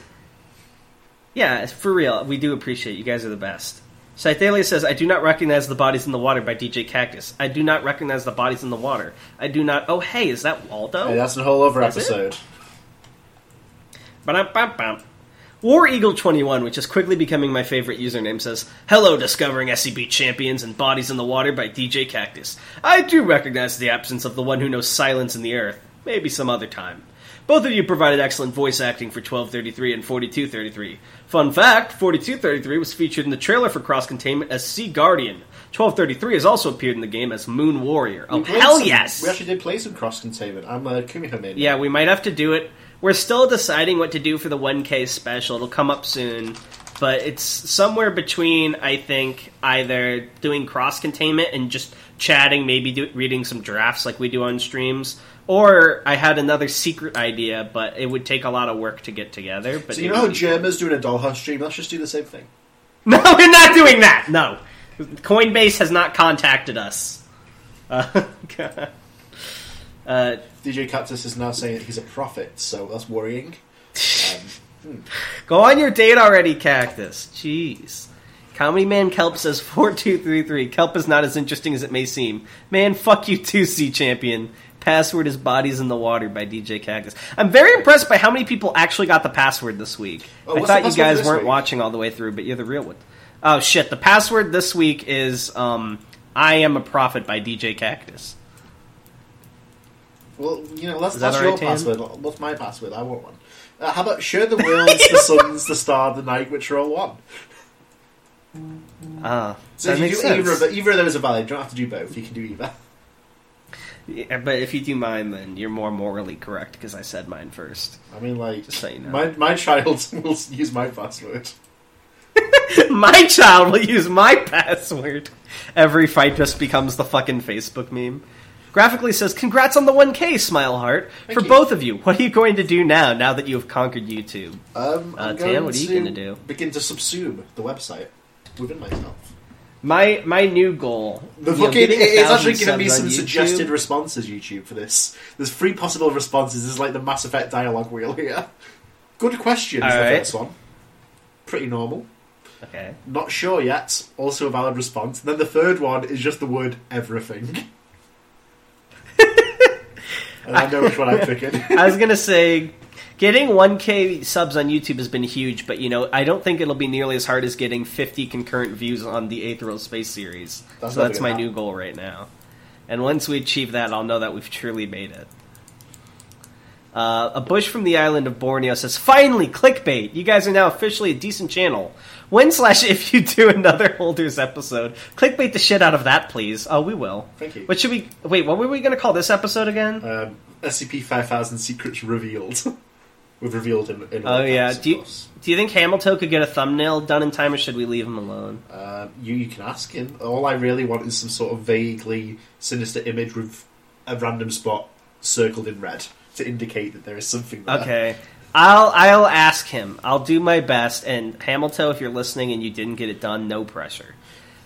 Yeah, for real. We do appreciate it. You guys are the best. Scythalia says, I do not recognize the bodies in the water by DJ Cactus. I do not recognize the bodies in the water. I do not. Oh, hey, is that Waldo? Hey, that's a whole other That's episode. Ba-dum-bum-bum. War Eagle 21, which is quickly becoming my favorite username, says, Hello, discovering SCP champions and bodies in the water by DJ Cactus. I do recognize the absence of the one who knows silence in the earth. Maybe some other time. Both of you provided excellent voice acting for 1233 and 4233. Fun fact 4233 was featured in the trailer for Cross Containment as Sea Guardian. 1233 has also appeared in the game as Moon Warrior. Oh, hell some- yes! We actually did play some cross containment. I'm uh, a Kumiho main. Yeah, we might have to do it. We're still deciding what to do for the 1K special. It'll come up soon. But it's somewhere between, I think, either doing cross containment and just chatting, maybe do, reading some drafts like we do on streams, or I had another secret idea, but it would take a lot of work to get together. But So you know how Jim is doing a dollhouse stream? Let's just do the same thing. No, we're not doing that. No, Coinbase has not contacted us. Uh, uh, DJ Cactus is now saying he's a prophet, so that's worrying. Um, go on your date already, Cactus. Jeez. Comedy Man Kelp says four two three three. Kelp is not as interesting as it may seem. Man, fuck you too, Sea Champion. Password is Bodies in the Water by DJ Cactus. I'm very impressed by how many people actually got the password this week. Oh, I thought you guys weren't week? watching all the way through, but you're the real one. Oh shit! The password this week is um, "I am a prophet" by DJ Cactus. Well, you know, that that's your right, password. What's my password? I want one. Uh, how about share the world, the suns, the star, the night, which are all one? Ah, So that if you makes do sense. either of, the, either of those are valid. You don't have to do both. You can do either. Yeah, but if you do mine, then you're more morally correct because I said mine first. I mean, like, Just so you know. my, my child will use my password. my child will use my password. Every fight just becomes the fucking Facebook meme. Graphically says, "Congrats on the 1K, Smile Heart, Thank for you. both of you. What are you going to do now? Now that you have conquered YouTube." Um, Uh, Tan, going what are you gonna do? Begin to subsume the website within myself. My my new goal. The you know, fucking, it's actually giving me some suggested responses, YouTube, for this. There's three possible responses. This is like the Mass Effect dialogue wheel here. Good question is the Alright. first one. Pretty normal. Okay. Not sure yet. Also a valid response. then the third one is just the word everything. and I know which one I'm picking. I was gonna say, getting 1K subs on YouTube has been huge, but you know, I don't think it'll be nearly as hard as getting 50 concurrent views on the Aetherial Space series. That's so that's my new goal right now. And once we achieve that, I'll know that we've truly made it. Uh, a bush from the island of Borneo says, "Finally, clickbait! You guys are now officially a decent channel. When slash if you do another Holders episode, clickbait the shit out of that, please. Oh, we will. Thank you. What should we? Wait, what were we going to call this episode again? Um, SCP-5000 Secrets Revealed. We've revealed in, in Oh yeah. Do you, do you think Hamilton could get a thumbnail done in time, or should we leave him alone? Um, you, you can ask him. All I really want is some sort of vaguely sinister image with a random spot circled in red to indicate that there is something there. Okay. I'll I'll ask him. I'll do my best. And Hamilton, if you're listening and you didn't get it done, no pressure.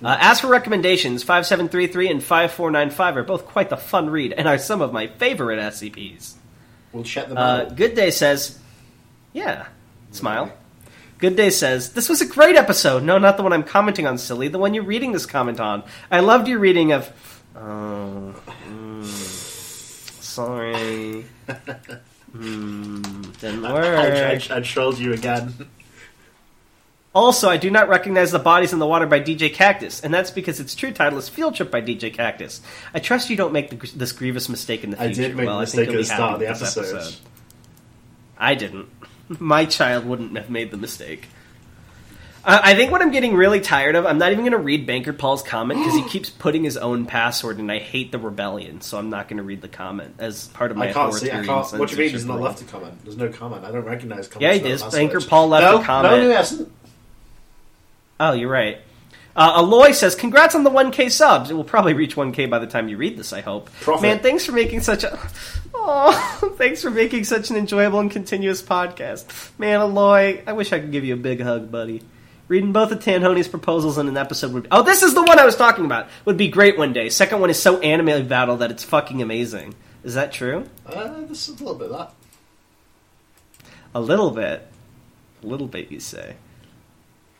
Uh, as for recommendations, five seven three three and five four nine five are both quite the fun read and are some of my favorite SCPs. We'll check them Uh, out. Good Day says, "Yeah, smile." Good Day says, This was a great episode. No, not the one I'm commenting on, silly. The one you're reading this comment on. I loved your reading of. Oh. mm, sorry. mm, didn't I, work. I, I trolled you again. Also, I do not recognize The Bodies in the Water by DJ Cactus, and that's because its true title is Field Trip by DJ Cactus. I trust you don't make the, this grievous mistake in the future. I did make well, the mistake at the start of the this episode. I didn't. My child wouldn't have made the mistake. Uh, I think what I'm getting really tired of, I'm not even going to read Banker Paul's comment because he keeps putting his own password, and I hate the rebellion, so I'm not going to read the comment as part of my I can't see. I can't. What do you mean? He's censorship not left a comment. There's no comment. I don't recognize comments. Yeah, he does. Banker Paul left no, a comment. No, no, he hasn't. Oh, you're right. Uh, Aloy says, "Congrats on the 1K subs. It will probably reach 1K by the time you read this. I hope." Profit. Man, thanks for making such a. Oh, thanks for making such an enjoyable and continuous podcast. Man, Aloy, I wish I could give you a big hug, buddy. Reading both of Tanhoney's proposals in an episode would. Be, Oh, this is the one I was talking about. Would be great one day. Second one is so anime battle that it's fucking amazing. Is that true? Uh, this is a little bit of that. A little bit. A little bit, you say.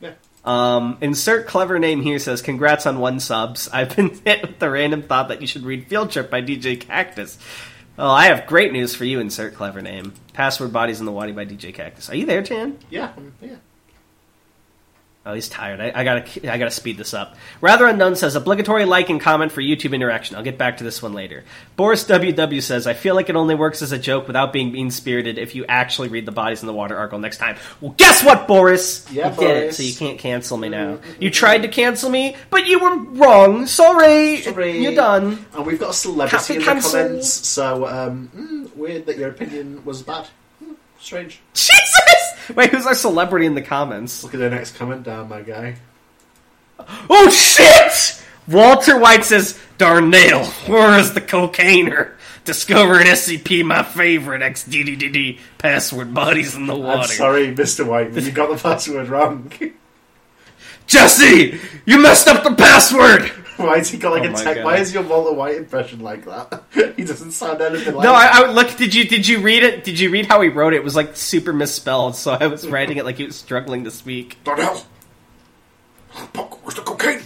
Yeah. Um, insert clever name here says, Congrats on one subs. I've been hit with the random thought that you should read Field Trip by DJ Cactus. Oh, I have great news for you, insert clever name. Password Bodies in the Wadi by DJ Cactus. Are you there, Chan? Yeah, yeah. Oh, he's tired. I, I gotta, I gotta speed this up. Rather Unknown says, obligatory like and comment for YouTube interaction. I'll get back to this one later. Boris WW says, I feel like it only works as a joke without being mean spirited if you actually read the Bodies in the Water article next time. Well, guess what, Boris? Yeah, you did it, so you can't cancel me now. You tried to cancel me, but you were wrong. Sorry. Sorry. You're done. And we've got a celebrity in the comments, so um, mm, weird that your opinion was bad. Strange. Jesus! Wait, who's our celebrity in the comments? Look at the next comment down, my guy. Oh shit! Walter White says, Darnell, where is the cocainer? Discover an SCP, my favorite, XDDDD, password bodies in the water. I'm sorry, Mr. White, but you got the password wrong. Jesse, you messed up the password! why has he got like Oh a tech? God. Why is your Walter White impression like that? he doesn't sound anything like. No, I, I look. Did you did you read it? Did you read how he wrote it? It was like super misspelled, so I was writing it like he was struggling to speak. Darnell, where's the cocaine?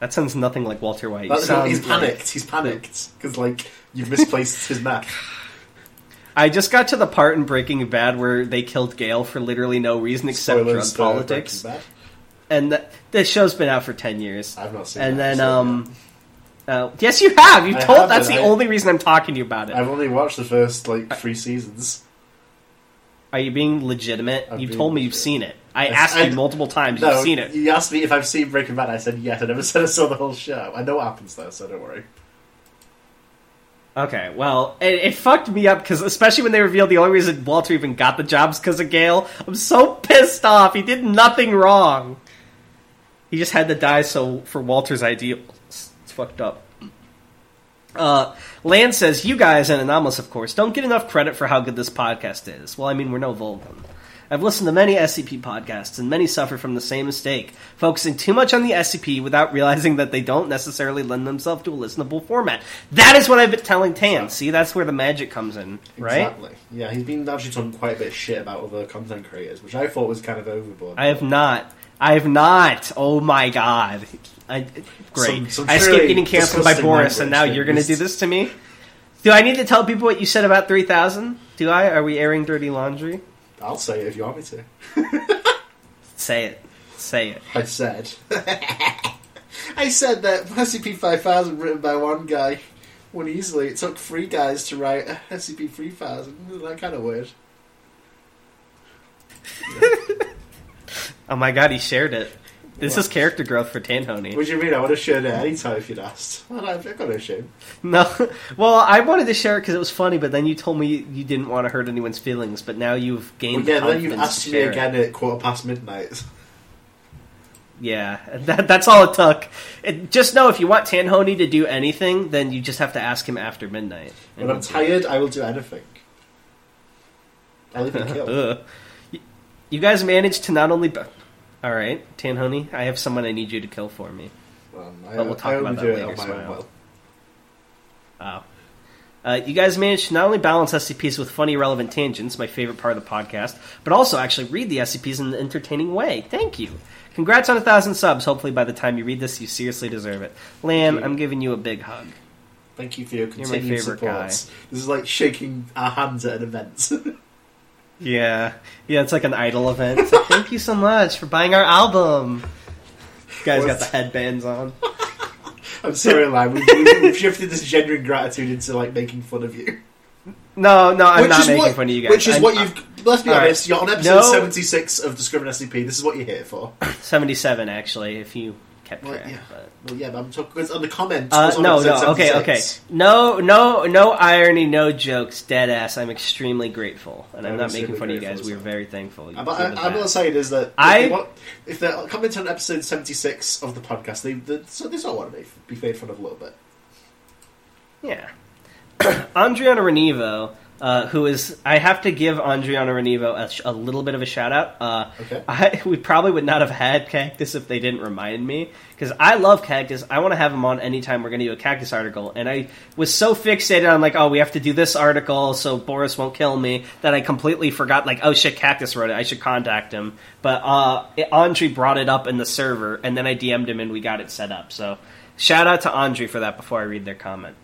That sounds nothing like Walter White. You That's sound he's like- panicked. He's panicked because like you've misplaced his map. I just got to the part in Breaking Bad where they killed Gale for literally no reason except Spoilers drug politics, and th- the show's been out for ten years. I've not seen it. And then, um, uh, yes, you have. You I told. have, that's the I- only reason I'm talking to you about it. I've only watched the first like three seasons. Are you being legitimate? I'm you being told me you've seen it. I I- asked I- you multiple times. No, you've seen it. you asked me if I've seen Breaking Bad. I said yes. I never said I saw the whole show. I know what happens though, so don't worry. Okay, well, it, it fucked me up because, especially when they revealed the only reason Walter even got the jobs because of Gale, I'm so pissed off. He did nothing wrong. He just had to die so for Walter's ideals. It's fucked up. Uh, Land says, "You guys and Anomalous, of course, don't get enough credit for how good this podcast is. Well, I mean, we're no Volgun." I've listened to many SCP podcasts, and many suffer from the same mistake, focusing too much on the SCP without realizing that they don't necessarily lend themselves to a listenable format. That is what I've been telling Tan. See, that's where the magic comes in, right? Exactly. Yeah, he's been actually talking quite a bit of shit about other content creators, which I thought was kind of overboard. I have not. I have not. Oh my god. I, great. I escaped getting canceled by Boris, and now you're going to do this to me? Do I need to tell people what you said about 3000? Do I? Are we airing dirty laundry? I'll say it if you want me to. Say it. Say it. I said. I said that SCP 5000 written by one guy won easily. It took three guys to write SCP 3000. Isn't that kind of weird? Oh my god, he shared it. This is character growth for Tanhoney. What do you mean? I would have shared it anytime if you'd asked. Well, I've got no shame. No, well, I wanted to share it because it was funny, but then you told me you didn't want to hurt anyone's feelings. But now you've Well, gained. yeah, then you've asked me share it. again at quarter past midnight. Yeah, that, that's all it took. It, just know if you want Tanhoney to do anything, then you just have to ask him after midnight. When I'm tired, I will do anything. I'll even kill. You- guys managed to not only. All right, Tanhoney, I have someone I need you to kill for me. Um, I, But we'll talk I about that later, Smile. Oh. Uh, you guys managed to not only balance SCPs with funny, relevant tangents, my favorite part of the podcast, but also actually read the SCPs in an entertaining way. Thank you. Congrats on a thousand subs. Hopefully, by the time you read this, you seriously deserve it. You. I'm giving you a big hug. Thank you for your my favorite support. guy. This is like shaking our hands at an event. Yeah, yeah, it's like an idol event. It's like, Thank you so much for buying our album. Guys got the headbands on. I'm sorry, Lime. We've, we've, shifted this genuine gratitude into like making fun of you. No, no, I'm which not is making what, fun of you guys. Which is I'm- what you've. Let's be All right. honest. You're on episode No. 76 of Discovering SCP. This is what you're here for. 77 actually, if you kept Well, track. yeah. But. Well, yeah, but I'm talking on the comments. Uh, no, no, okay, okay. No, no, no irony, no jokes, dead ass. I'm extremely grateful, and I'm, I'm not making fun of you guys. We were very thankful. You I'm, I, I'm that. not saying is that I- if, they want, if they're commenting on episode 76 of the podcast, they, they so they sort of want to be, be made fun of a little bit. Yeah. Andriana Renivo, uh, who is, I have to give Andriana Renivo a, sh- a little bit of a shout out. Uh, Okay. I, we probably would not have had Cactus if they didn't remind me. Because I love Cactus. I want to have him on anytime we're going to do a Cactus article. And I was so fixated on, like, oh, we have to do this article so Boris won't kill me that I completely forgot, like, oh shit, Cactus wrote it. I should contact him. But uh, Andre brought it up in the server, and then I DM'd him and we got it set up. So shout out to Andre for that before I read their comment.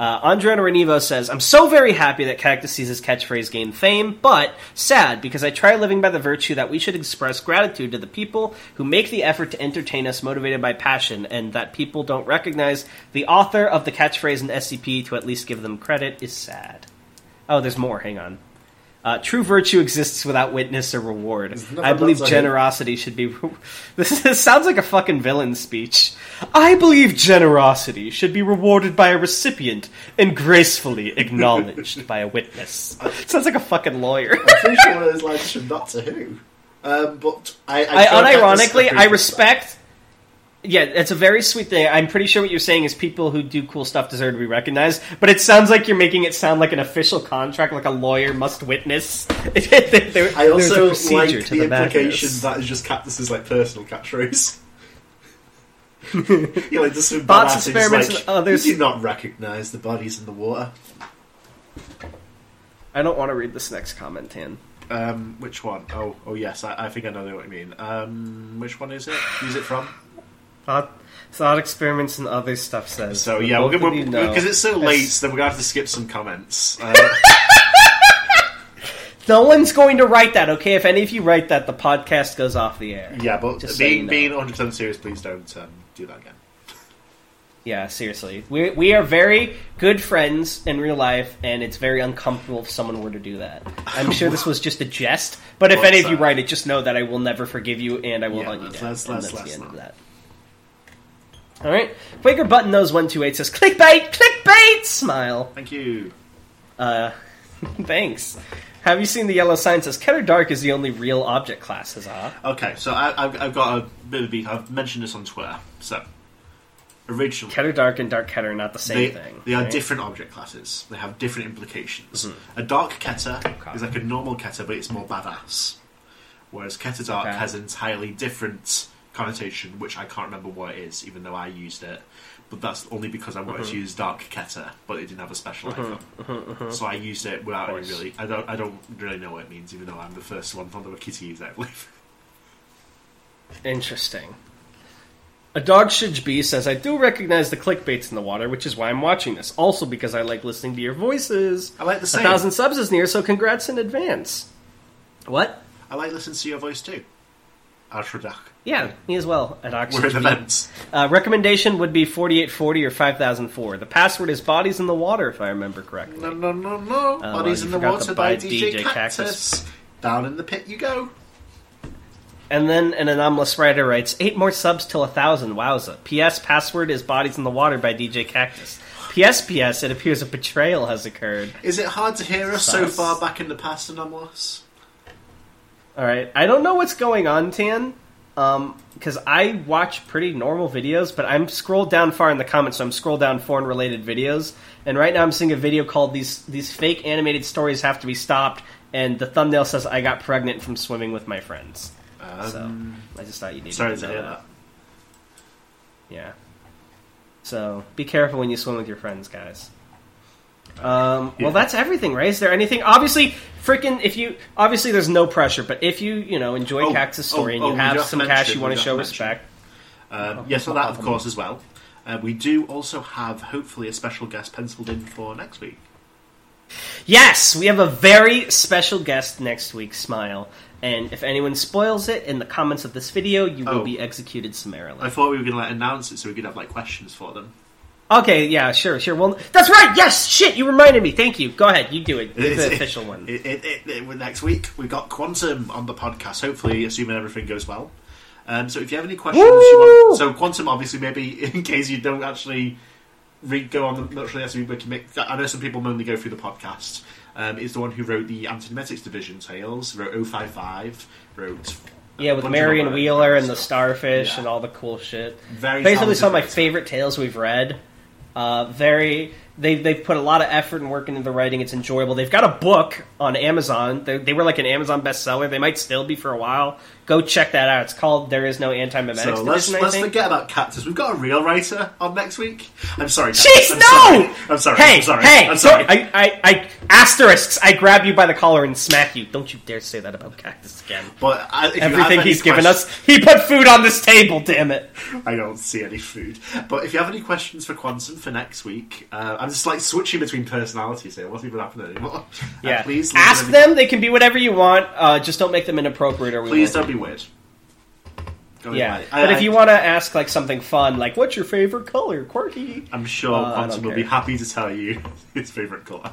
Uh, Andriana Renivo says, I'm so very happy that Cactus sees catchphrase gain fame, but sad because I try living by the virtue that we should express gratitude to the people who make the effort to entertain us motivated by passion, and that people don't recognize the author of the catchphrase in SCP to at least give them credit is sad. Oh, there's more, hang on. Uh, true virtue exists without witness or reward. I believe generosity should be. This, this sounds like a fucking villain speech. I believe generosity should be rewarded by a recipient and gracefully acknowledged by a witness. sounds like a fucking lawyer. I'm pretty sure one of those lines should not to who. Um, but I, I, I unironically, I respect. Yeah, it's a very sweet thing. I'm pretty sure what you're saying is people who do cool stuff deserve to be recognized, but it sounds like you're making it sound like an official contract, like a lawyer must witness. There- I also like to the, the implication that is just Cactus's like personal catchphrase. yeah, like just Bots, experiments, like, and others- You do not recognise the bodies in the water. I don't want to read this next comment, Tan. Um, which one? Oh, oh yes, I, I think I know what you mean. Um, which one is it? Who's it from? Thought, thought experiments and other stuff says. So yeah, we're both gonna of you know- because it's so late, then we're gonna have to skip some comments. Uh, no one's going to write that. Okay, if any of you write that, the podcast goes off the air. Yeah, but Just so being you know. being 100 percent serious, please don't um, do that again. Yeah, seriously. We, we are very good friends in real life, and it's very uncomfortable if someone were to do that. I'm sure this was just a jest, but if What's any of you that? write it, just know that I will never forgive you, and I will Yeah, hunt you down. let's- and let's- that's the end of that. All right, Quaker Button Nose one two eight says clickbait, clickbait, smile. Thank you. Uh, thanks. Have you seen the yellow sign says Keter Dark is the only real object class? Huzzah! Okay, so I, I've, I've got a bit of beef. I've mentioned this on Twitter. So originally, Keter Dark and Dark Keter are not the same they, thing. they are different object classes. They have different implications. A dark Keter Okay. is like a normal Keter, but it's more badass. Whereas Keter Dark Okay. has entirely different connotation, which I can't remember what it is, even though I used it. But that's only because I wanted to mm-hmm. use Dark Keter, but it didn't have a special mm-hmm. icon. Mm-hmm. So I used it without any really. I don't. I don't really know what it means, even though I'm the first one from the wiki to use it. I believe. Interesting. A dog should be says, I do recognize the clickbaits in the water, which is why I'm watching this. Also because I like listening to your voices. I like the same. A thousand subs is near, so congrats in advance. What? I like listening to your voice too. Alshradak. Yeah, me as well. At We're in Oxford. events. Uh, recommendation would be 4840 or 5004. The password is Bodies in the Water, if I remember correctly. No, no, no, no. well, Bodies in the water by DJ, DJ Cactus. Cactus. Down in the pit you go. And then an anomalous writer writes, eight more subs till a thousand. Wowza. P.S. Password is Bodies in the Water by DJ Cactus. P.S. P.S. It appears a betrayal has occurred. Is it hard to hear us so far back in the past, Anomalous? All right, I don't know what's going on, Tan, because I watch pretty normal videos, but I'm scrolled down far in the comments, so I'm scrolled down foreign related videos, and right now I'm seeing a video called "These These Fake Animated Stories Have to Be Stopped," and the thumbnail says "I got pregnant from swimming with my friends." Um, So I just thought you needed sorry to know that. Yeah. So be careful when you swim with your friends, guys. Um, Yeah. Well, that's everything, right? Is there anything? Obviously, freaking. If you obviously, there's no pressure, but if you you know enjoy Oh, Cactus story oh, and oh, you we have some cash you want to show mention. respect. Um, yes, so that, of course, as well. Uh, we do also have, hopefully, a special guest penciled in for next week. Yes, we have a very special guest next week, Smile. And if anyone spoils it in the comments of this video, you will Oh. be executed summarily. I thought we were going to like, announce it so we could have like questions for them. Okay, yeah, sure, sure. Well, that's right. Yes, shit, you reminded me. Thank you. Go ahead, you do it. It's the official one. It, it, it, next week we've got Quantum on the podcast. Hopefully, assuming everything goes well. Um, so if you have any questions, you want, so Quantum obviously maybe in case you don't actually read go on the not naturally SB wiki. make- I know some people mainly go through the podcast. Um, is the one who wrote the Antimemetics Division tales, wrote 055, wrote Yeah, with Marion Wheeler and the starfish Yeah. and all the cool shit. Very Basically, some of my favorite tales we've read. Uh, very, they they've put a lot of effort and work into the writing. It's enjoyable. They've got a book on Amazon. They, they were like an Amazon bestseller. They might still be for a while. Go check that out. It's called "There Is No Anti-Memetics So let's let's forget about cactus. We've got a real writer on next week. I'm sorry. Cactus. Jeez, I'm no! Sorry. I'm sorry. Hey, I'm sorry. hey! I'm sorry. I, I, I, asterisks! I grab you by the collar and smack you. Don't you dare say that about Cactus again. but I, if Everything he's given us, he put food on this table. Damn it! I don't see any food. But if you have any questions for Quantum for next week, uh, I'm just like switching between personalities here. What's even happening anymore? Uh, Yeah, please ask them. They can be whatever you want. Uh, just don't make them inappropriate, or we Please won't. don't be weird. Go Yeah, but I, if you want to ask like something fun, like "What's your favorite color?" Quirky. I'm sure Uh, Quantum will be happy to tell you his favorite color.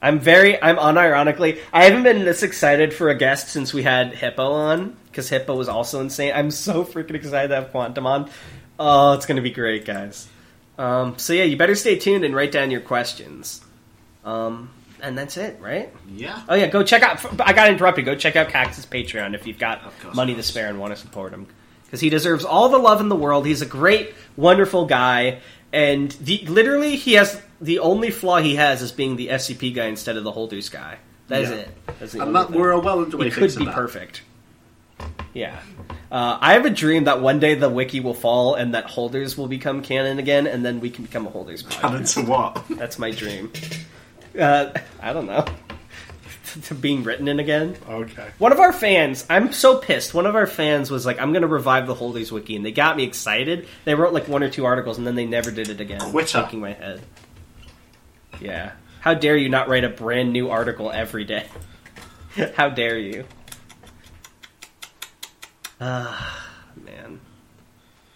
I'm very. I'm unironically. I haven't been this excited for a guest since we had Hippo on because Hippo was also insane. I'm so freaking excited to have Quantum on. Oh, it's gonna be great, guys. Um, so yeah, you better stay tuned and write down your questions. Um, and that's it, right? Yeah. Oh yeah, go check out. I got interrupted. Go check out Cactus Patreon if you've got course, money to spare and want to support him because he deserves all the love in the world. He's a great, wonderful guy, and the, literally he has the only flaw he has is being the SCP guy instead of the Holders guy. That is Yeah. it. That's the And that, thing. we're well underway He could be that. perfect. Yeah. Uh, I have a dream that one day the wiki will fall and that holders will become canon again, and then we can become a holders. Podcast. into what? That's my dream. Uh, I don't know. to being written in again. Okay. One of our fans, I'm so pissed. One of our fans was like, "I'm going to revive the Holders wiki," and they got me excited. They wrote like one or two articles, and then they never did it again. Quitter. Shaking my head. Yeah. How dare you not write a brand new article every day? How dare you? Ah, man.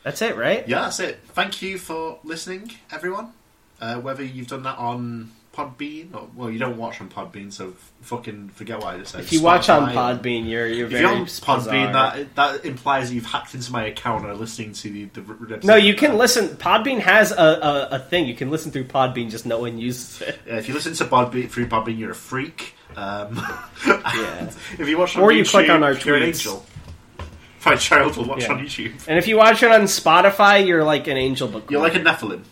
That's it, right? Yeah, that's it. Thank you for listening, everyone. Uh, whether you've done that on Podbean or well, you don't watch on Podbean, so f- fucking forget what I just said. If you watch on Podbean, you're you're If very you're on bizarre. Podbean, that that implies that you've hacked into my account and are listening to the. the. No, you can listen. Podbean has a, a, a thing. You can listen through Podbean, just no one uses it. Yeah, if you listen to Podbean through Podbean, you're a freak. Um, Yeah. if you watch on Or YouTube, you click on our tweets. My child will watch Yeah. on YouTube. And if you watch it on Spotify, you're like an angel, but You're like a Nephilim.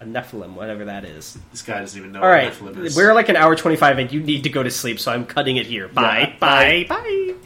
a Nephilim, whatever that is. This guy doesn't even know All right, what Nephilim is. we're like an hour twenty-five, and you need to go to sleep, so I'm cutting it here. Bye, Yeah, bye, bye.